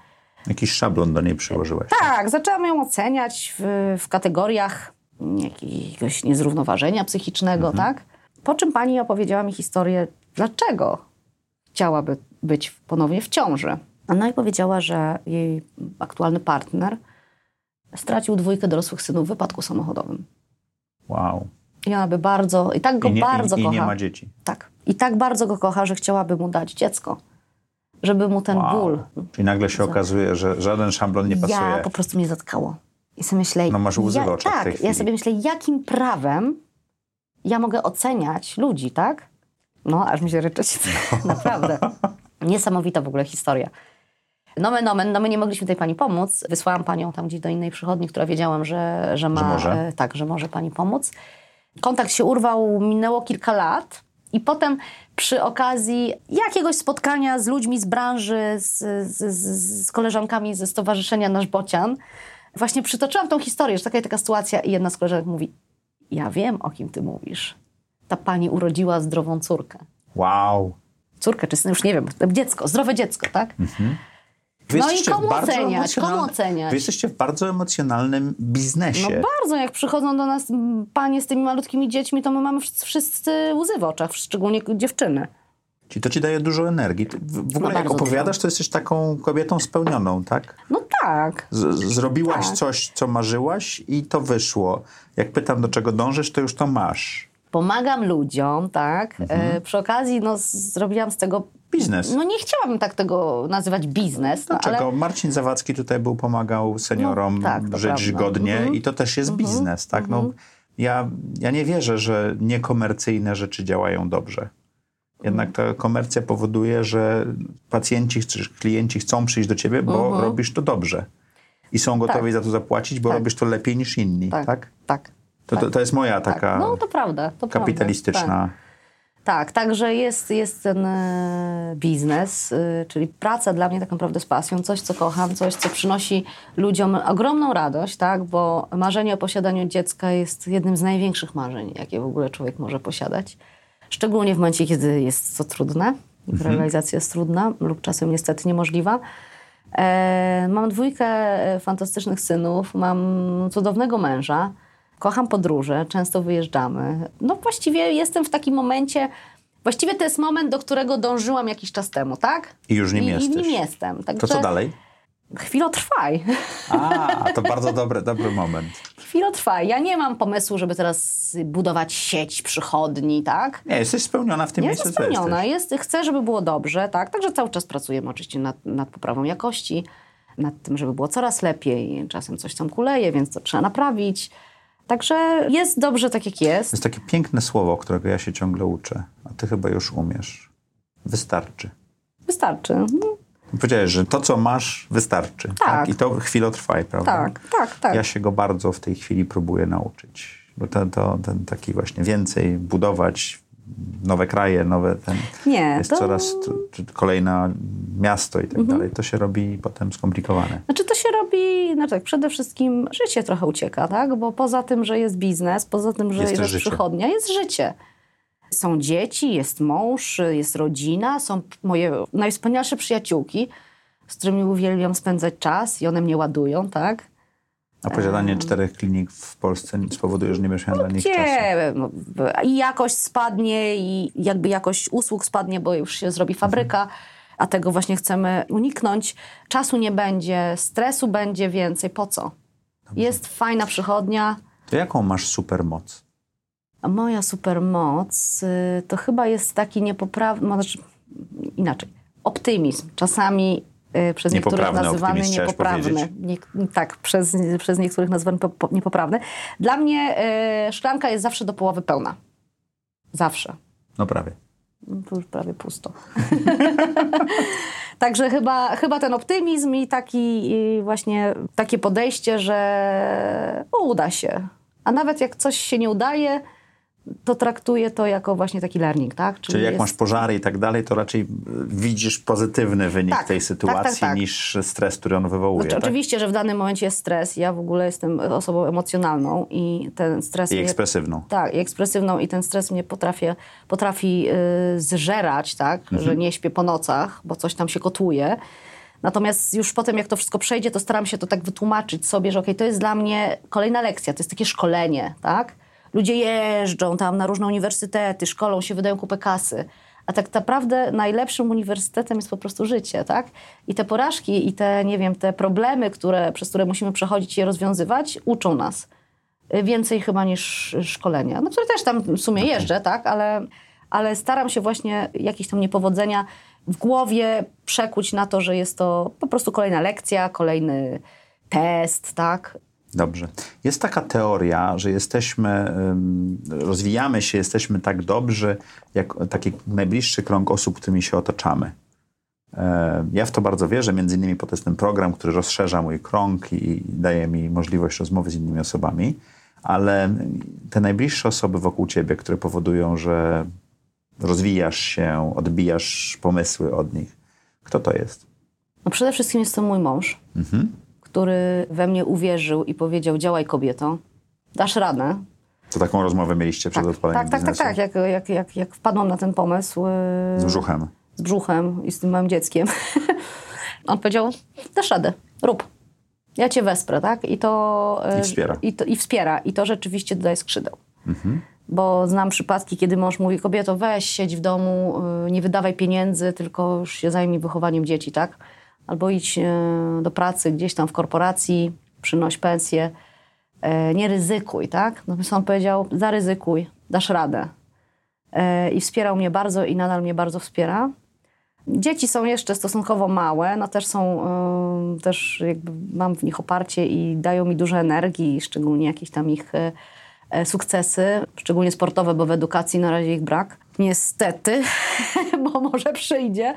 Speaker 1: Jakiś szablon do niej przyłożyłaś.
Speaker 2: tak, zaczęłam ją oceniać w, w kategoriach jakiegoś niezrównoważenia psychicznego, tak? Po czym pani opowiedziała mi historię, dlaczego chciałaby być ponownie w ciąży. Ona mi powiedziała, że jej aktualny partner stracił dwójkę dorosłych synów w wypadku samochodowym.
Speaker 1: Wow.
Speaker 2: I ona by bardzo, i tak go
Speaker 1: I nie,
Speaker 2: bardzo
Speaker 1: i, i
Speaker 2: kocha.
Speaker 1: nie ma dzieci.
Speaker 2: Tak. I tak bardzo go kocha, że chciałaby mu dać dziecko. Żeby mu ten
Speaker 1: Wow.
Speaker 2: ból.
Speaker 1: Czyli nagle się okazuje, że żaden szablon nie pasuje.
Speaker 2: Ja po prostu mnie zatkało. I sobie myślę...
Speaker 1: No masz łzy w
Speaker 2: ja,
Speaker 1: oczach w
Speaker 2: Tak,
Speaker 1: tej
Speaker 2: ja
Speaker 1: chwili.
Speaker 2: sobie myślę, jakim prawem ja mogę oceniać ludzi, tak? No, aż mi się ryczeć. [laughs] Naprawdę. Niesamowita w ogóle historia. Nomen, nomen, no my nie mogliśmy tej pani pomóc. Wysłałam panią tam gdzieś do innej przychodni, która wiedziałam, że, że ma...
Speaker 1: Że może?
Speaker 2: e, Tak, że może pani pomóc. Kontakt się urwał, minęło kilka lat. I potem przy okazji jakiegoś spotkania z ludźmi z branży, z, z, z, koleżankami ze Stowarzyszenia Nasz Bocian, właśnie przytoczyłam tą historię, że taka i taka sytuacja i jedna z koleżanek mówi, ja wiem, o kim ty mówisz. Ta pani urodziła zdrową córkę.
Speaker 1: Wow.
Speaker 2: Córkę, czy syn, już nie wiem, dziecko, zdrowe dziecko, tak?
Speaker 1: Wy
Speaker 2: No i komu oceniać? Komu oceniać?
Speaker 1: Wy jesteście w bardzo emocjonalnym biznesie.
Speaker 2: No bardzo, jak przychodzą do nas panie z tymi malutkimi dziećmi, to my mamy wszyscy, łzy w oczach, szczególnie dziewczyny.
Speaker 1: Czyli to ci daje dużo energii. Ty w w ogóle jak
Speaker 2: bardzo
Speaker 1: opowiadasz, to jesteś taką kobietą spełnioną, tak?
Speaker 2: No tak.
Speaker 1: Z- zrobiłaś
Speaker 2: Tak.
Speaker 1: coś, co marzyłaś i to wyszło. Jak pytam, do czego dążysz, to już to masz.
Speaker 2: Pomagam ludziom, tak.
Speaker 1: Mhm.
Speaker 2: E, przy okazji no, zrobiłam z tego...
Speaker 1: Biznes.
Speaker 2: No nie chciałabym tak tego nazywać biznes, no,
Speaker 1: Dlaczego?
Speaker 2: ale...
Speaker 1: Marcin Zawadzki tutaj był, pomagał seniorom
Speaker 2: No, tak,
Speaker 1: żyć godnie
Speaker 2: Mhm.
Speaker 1: i to też jest biznes, tak? No, ja, ja nie wierzę, że niekomercyjne rzeczy działają dobrze. Jednak ta komercja powoduje, że pacjenci czy klienci chcą przyjść do ciebie, bo robisz to dobrze. I są gotowi za to zapłacić, bo
Speaker 2: Tak.
Speaker 1: robisz to lepiej niż inni, tak?
Speaker 2: Tak, tak.
Speaker 1: To, to, to jest moja
Speaker 2: tak.
Speaker 1: taka
Speaker 2: No to prawda, to prawda.
Speaker 1: kapitalistyczna...
Speaker 2: Tak. Tak, także jest, jest ten e, biznes, y, czyli praca dla mnie tak naprawdę z pasją, coś, co kocham, coś, co przynosi ludziom ogromną radość, tak, bo marzenie o posiadaniu dziecka jest jednym z największych marzeń, jakie w ogóle człowiek może posiadać. Szczególnie w momencie, kiedy jest to trudne, realizacja jest trudna lub czasem niestety niemożliwa. E, mam dwójkę e, fantastycznych synów, mam cudownego męża, kocham podróże, często wyjeżdżamy. No właściwie jestem w takim momencie, właściwie to jest moment, do którego dążyłam jakiś czas temu, tak?
Speaker 1: I już nim
Speaker 2: I,
Speaker 1: jesteś.
Speaker 2: I nim jestem. Także
Speaker 1: To co dalej?
Speaker 2: Chwilotrwaj.
Speaker 1: A, to bardzo dobry, dobry moment.
Speaker 2: Chwilotrwaj. Ja nie mam pomysłu, żeby teraz budować sieć przychodni, tak?
Speaker 1: Nie, jesteś spełniona w tym
Speaker 2: Ja
Speaker 1: miejscu,
Speaker 2: jestem spełniona, jest, chcę, żeby było dobrze, tak? Także cały czas pracujemy oczywiście nad, nad poprawą jakości, nad tym, żeby było coraz lepiej. Czasem coś tam kuleje, więc to trzeba naprawić. Także jest dobrze tak, jak jest.
Speaker 1: Jest takie piękne słowo, którego ja się ciągle uczę, a ty chyba już umiesz. Wystarczy.
Speaker 2: Wystarczy. No,
Speaker 1: Powiedziałeś, że to, co masz, wystarczy.
Speaker 2: Tak.
Speaker 1: I to chwilotrwaj, prawda?
Speaker 2: tak, tak, tak.
Speaker 1: Ja się go bardzo w tej chwili próbuję nauczyć. Bo to, to ten taki właśnie więcej budować, nowe kraje, nowe ten...
Speaker 2: Nie,
Speaker 1: jest
Speaker 2: to- Mhm.
Speaker 1: coraz t- kolejne miasto i tak dalej. To się robi potem skomplikowane.
Speaker 2: Znaczy to się robi, no tak, przede wszystkim życie trochę ucieka, tak? Bo poza tym, że jest biznes, poza tym, że
Speaker 1: Jest
Speaker 2: jest, przychodnia, jest życie. Są dzieci, jest mąż, jest rodzina, są moje najwspanialsze przyjaciółki, z którymi uwielbiam spędzać czas i one mnie ładują, tak?
Speaker 1: A posiadanie czterech klinik w Polsce spowoduje, że nie będziesz miał dla nich czasu.
Speaker 2: No, I jakość spadnie, i jakby jakość usług spadnie, bo już się zrobi fabryka, a tego właśnie chcemy uniknąć. Czasu nie będzie, stresu będzie więcej. Po co? Jest fajna przychodnia.
Speaker 1: To jaką masz supermoc?
Speaker 2: A moja supermoc y, to chyba jest taki niepoprawny, znaczy inaczej. optymizm. Czasami y, przez niektórych nazywany niepoprawny. Nie, tak, przez, przez niektórych nazywany po, po, niepoprawny. Dla mnie y, szklanka jest zawsze do połowy pełna. Zawsze.
Speaker 1: No prawie.
Speaker 2: Już prawie pusto. [laughs] Także chyba, chyba ten optymizm i taki i właśnie takie podejście, że uda się. A nawet jak coś się nie udaje, to traktuję to jako właśnie taki learning, tak?
Speaker 1: Czyli, jak
Speaker 2: jest-
Speaker 1: masz pożary i tak dalej, to raczej widzisz pozytywny wynik
Speaker 2: Tak,
Speaker 1: tej
Speaker 2: tak,
Speaker 1: sytuacji
Speaker 2: tak, tak.
Speaker 1: niż stres, który on wywołuje.
Speaker 2: Znaczy,
Speaker 1: tak?
Speaker 2: Oczywiście, że w danym momencie jest stres. Ja w ogóle jestem osobą emocjonalną i ten stres...
Speaker 1: I
Speaker 2: mnie-
Speaker 1: ekspresywną.
Speaker 2: Tak, i ekspresywną i ten stres mnie potrafi, potrafi y, zżerać, tak, że nie śpię po nocach, bo coś tam się kotłuje. Natomiast już potem, jak to wszystko przejdzie, to staram się to tak wytłumaczyć sobie, że okej, to jest dla mnie kolejna lekcja, to jest takie szkolenie, tak? Ludzie jeżdżą tam na różne uniwersytety, szkolą się, wydają kupę kasy. A tak naprawdę najlepszym uniwersytetem jest po prostu życie, tak? I te porażki i te, nie wiem, te problemy, które, przez które musimy przechodzić i je rozwiązywać, uczą nas więcej chyba niż szkolenia. No, które też tam w sumie jeżdżę, tak, ale, ale staram się właśnie jakieś tam niepowodzenia w głowie przekuć na to, że jest to po prostu kolejna lekcja, kolejny test, tak.
Speaker 1: Dobrze. Jest taka teoria, że jesteśmy, rozwijamy się, jesteśmy tak dobrzy, jak taki najbliższy krąg osób, którymi się otaczamy. Ja w to bardzo wierzę, między innymi po ten program, który rozszerza mój krąg i daje mi możliwość rozmowy z innymi osobami, ale te najbliższe osoby wokół ciebie, które powodują, że rozwijasz się, odbijasz pomysły od nich, kto to jest?
Speaker 2: No przede wszystkim jest to mój mąż, który we mnie uwierzył i powiedział, działaj kobieto, dasz radę.
Speaker 1: To taką rozmowę mieliście przed
Speaker 2: Tak,
Speaker 1: odpaleniem
Speaker 2: tak, tak, tak,
Speaker 1: biznesu?
Speaker 2: tak. Jak, jak, jak, jak wpadłam na ten pomysł, yy,
Speaker 1: Z brzuchem.
Speaker 2: z brzuchem i z tym małym dzieckiem. [laughs] On powiedział, dasz radę, rób. Ja cię wesprę, tak? I to...
Speaker 1: I wspiera.
Speaker 2: I, to, I wspiera. I to rzeczywiście dodaje skrzydeł. Bo znam przypadki, kiedy mąż mówi, kobieto, weź, siedź w domu, y, nie wydawaj pieniędzy, tylko już się zajmij wychowaniem dzieci, tak? Albo idź e, do pracy gdzieś tam w korporacji, przynoś pensję. E, Nie ryzykuj, tak? Natomiast on powiedział, zaryzykuj, dasz radę. E, I wspierał mnie bardzo i nadal mnie bardzo wspiera. Dzieci są jeszcze stosunkowo małe, no też są, też jakby mam w nich oparcie i dają mi dużo energii, szczególnie jakieś tam ich sukcesy, szczególnie sportowe, bo w edukacji na razie ich brak. Niestety, [laughs] bo może przyjdzie.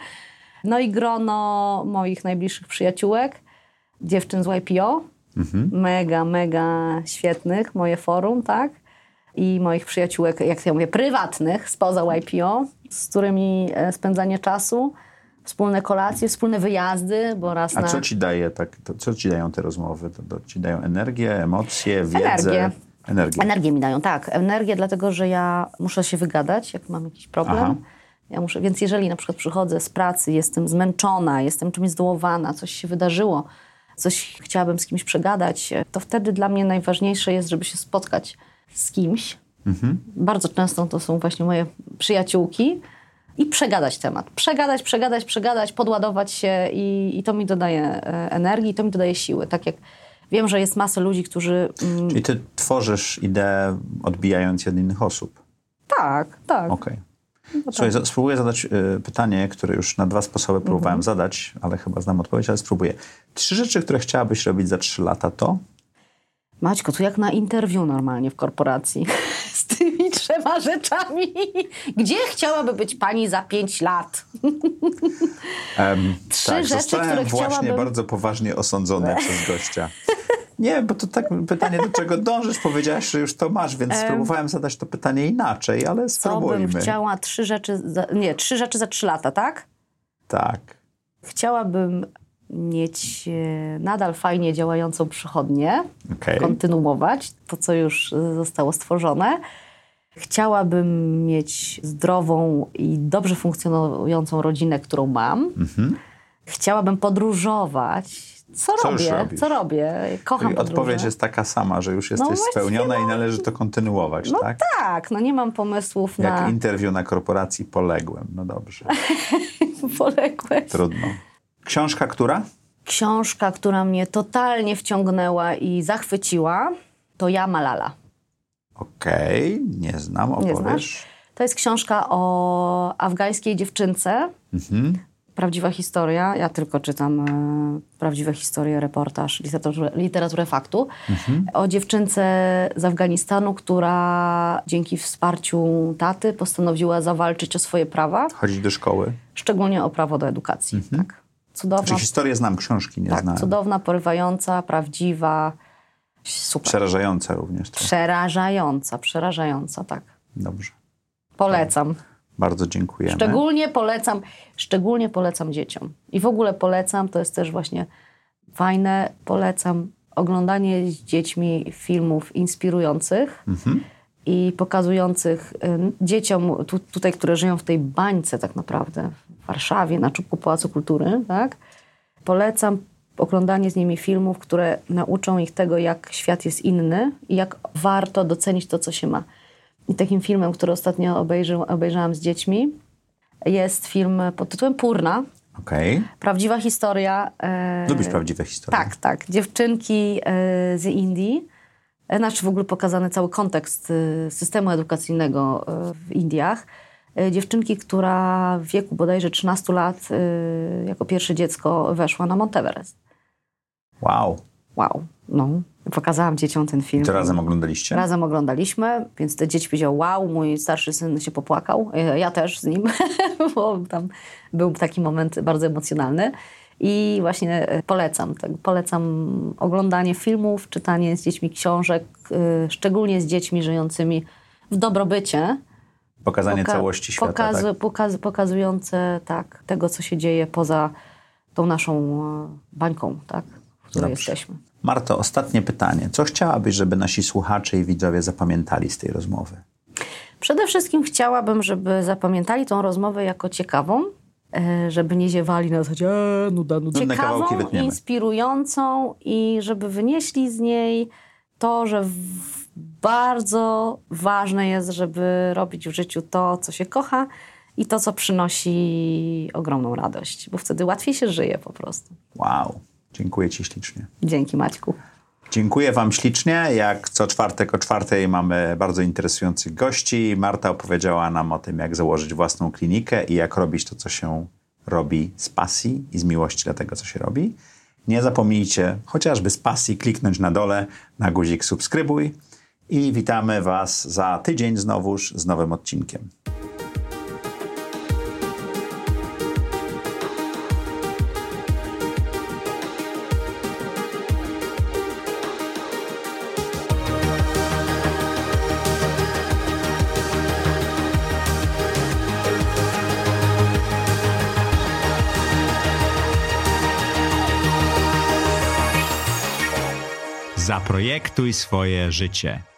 Speaker 2: No i grono moich najbliższych przyjaciółek, dziewczyn z YPO, mega, mega świetnych, moje forum, tak? I moich przyjaciółek, jak ja mówię, prywatnych spoza YPO, z którymi e, spędzanie czasu, wspólne kolacje, wspólne wyjazdy, bo raz
Speaker 1: A
Speaker 2: na...
Speaker 1: co ci daje tak, co ci dają te rozmowy? To, to ci dają energię, emocje, wiedzę?
Speaker 2: Energię.
Speaker 1: Energię.
Speaker 2: Energię mi dają, tak. Energię, dlatego że ja muszę się wygadać, jak mam jakiś problem.
Speaker 1: Aha.
Speaker 2: Ja muszę, więc jeżeli na przykład przychodzę z pracy, jestem zmęczona, jestem czymś zdołowana, coś się wydarzyło, coś chciałabym z kimś przegadać, to wtedy dla mnie najważniejsze jest, żeby się spotkać z kimś. Bardzo często to są właśnie moje przyjaciółki i przegadać temat. Przegadać, przegadać, przegadać, podładować się i, i to mi dodaje e, energii, to mi dodaje siły. Tak jak wiem, że jest masa ludzi, którzy... Mm,
Speaker 1: Czyli ty tworzysz ideę, odbijając je od innych osób.
Speaker 2: tak, tak.
Speaker 1: Okej. Słuchaj, za- spróbuję zadać y, pytanie, które już na dwa sposoby próbowałem zadać, ale chyba znam odpowiedź, ale spróbuję. Trzy rzeczy, które chciałabyś robić za trzy lata to?
Speaker 2: Maćko, tu jak na interwiu normalnie w korporacji. [laughs] Z tymi trzema rzeczami. Gdzie chciałaby być pani za pięć lat?
Speaker 1: Em,
Speaker 2: Trzy
Speaker 1: tak,
Speaker 2: rzeczy,
Speaker 1: zostałem
Speaker 2: które
Speaker 1: właśnie
Speaker 2: chciałabym-
Speaker 1: bardzo poważnie osądzony przez gościa. Nie, bo to tak pytanie, do czego dążysz, powiedziałaś, że już to masz, więc spróbowałem zadać to pytanie inaczej, ale
Speaker 2: Co
Speaker 1: spróbujmy.
Speaker 2: bym chciała? Trzy rzeczy, za, nie, trzy rzeczy za trzy lata, tak?
Speaker 1: Tak.
Speaker 2: Chciałabym mieć e, nadal fajnie działającą przychodnię,
Speaker 1: Okej.
Speaker 2: kontynuować to, co już e, zostało stworzone. Chciałabym mieć zdrową i dobrze funkcjonującą rodzinę, którą mam. Chciałabym podróżować. Co,
Speaker 1: Co
Speaker 2: robię? Co robię? Kocham
Speaker 1: Czyli odpowiedź jest taka sama, że już jesteś
Speaker 2: właściwie
Speaker 1: spełniona i należy to kontynuować,
Speaker 2: No
Speaker 1: tak?
Speaker 2: tak, no nie mam pomysłów
Speaker 1: Jak
Speaker 2: na
Speaker 1: interwiu na korporacji poległem. No dobrze, [laughs]
Speaker 2: poległość.
Speaker 1: trudno. Książka która?
Speaker 2: Książka, która mnie totalnie wciągnęła i zachwyciła, to Ja Malala.
Speaker 1: Okej, nie znam,
Speaker 2: Nie
Speaker 1: opowiesz.
Speaker 2: znasz? To jest książka o afgańskiej dziewczynce, Prawdziwa historia. Ja tylko czytam e, prawdziwe historie, reportaż, literaturę, literaturę faktu. Mhm. O dziewczynce z Afganistanu, która dzięki wsparciu taty postanowiła zawalczyć o swoje prawa.
Speaker 1: Chodzić do szkoły.
Speaker 2: Szczególnie o prawo do edukacji. Mhm. Tak.
Speaker 1: Cudowna. Znaczy historię znam, książki nie
Speaker 2: tak,
Speaker 1: znałem.
Speaker 2: Cudowna, porywająca, prawdziwa. Super.
Speaker 1: Przerażająca również. Trochę.
Speaker 2: Przerażająca, przerażająca, tak.
Speaker 1: Dobrze.
Speaker 2: Polecam.
Speaker 1: Bardzo dziękujemy.
Speaker 2: Szczególnie polecam, szczególnie polecam dzieciom. I w ogóle polecam, to jest też właśnie fajne, polecam oglądanie z dziećmi filmów inspirujących mhm. i pokazujących y, dzieciom tu, tutaj, które żyją w tej bańce tak naprawdę, w Warszawie, na czubku Pałacu Kultury, tak? Polecam oglądanie z nimi filmów, które nauczą ich tego, jak świat jest inny i jak warto docenić to, co się ma. I takim filmem, który ostatnio obejrzy, obejrzałam z dziećmi, jest film pod tytułem Purna.
Speaker 1: Okay.
Speaker 2: Prawdziwa historia.
Speaker 1: E, Lubisz prawdziwe historie?
Speaker 2: Tak, tak. Dziewczynki e, z Indii. E, znaczy w ogóle pokazany cały kontekst e, systemu edukacyjnego e, w Indiach. E, dziewczynki, która w wieku bodajże 13 lat jako pierwsze dziecko weszła na Monteverest.
Speaker 1: Wow.
Speaker 2: Wow. No, pokazałam dzieciom ten film.
Speaker 1: To razem oglądaliście?
Speaker 2: Razem oglądaliśmy, więc te dzieci powiedziały, wow, mój starszy syn się popłakał. Ja też z nim, [laughs] bo tam był taki moment bardzo emocjonalny. I właśnie e, polecam, tak, polecam oglądanie filmów, czytanie z dziećmi książek, szczególnie z dziećmi żyjącymi w dobrobycie.
Speaker 1: Pokazanie Poka całości świata. Pokaz tak?
Speaker 2: pokaz pokazujące tak, tego, co się dzieje poza tą naszą e, bańką, tak, w której Dobrze. jesteśmy.
Speaker 1: Marto, ostatnie pytanie. Co chciałabyś, żeby nasi słuchacze i widzowie zapamiętali z tej rozmowy?
Speaker 2: Przede wszystkim chciałabym, żeby zapamiętali tą rozmowę jako ciekawą, e, żeby nie ziewali na zasadzie eee, nuda, nuda. Ciekawą, inspirującą i żeby wynieśli z niej to, że bardzo ważne jest, żeby robić w życiu to, co się kocha i to, co przynosi ogromną radość, bo wtedy łatwiej się żyje po prostu.
Speaker 1: Wow. Dziękuję Ci ślicznie.
Speaker 2: Dzięki Maćku.
Speaker 1: Dziękuję Wam ślicznie. Jak co czwartek o czwartej mamy bardzo interesujących gości. Marta opowiedziała nam o tym, jak założyć własną klinikę i jak robić to, co się robi z pasji i z miłości dla tego, co się robi. Nie zapomnijcie chociażby z pasji kliknąć na dole na guzik subskrybuj i witamy Was za tydzień znowuż z nowym odcinkiem.
Speaker 3: Zaprojektuj swoje życie.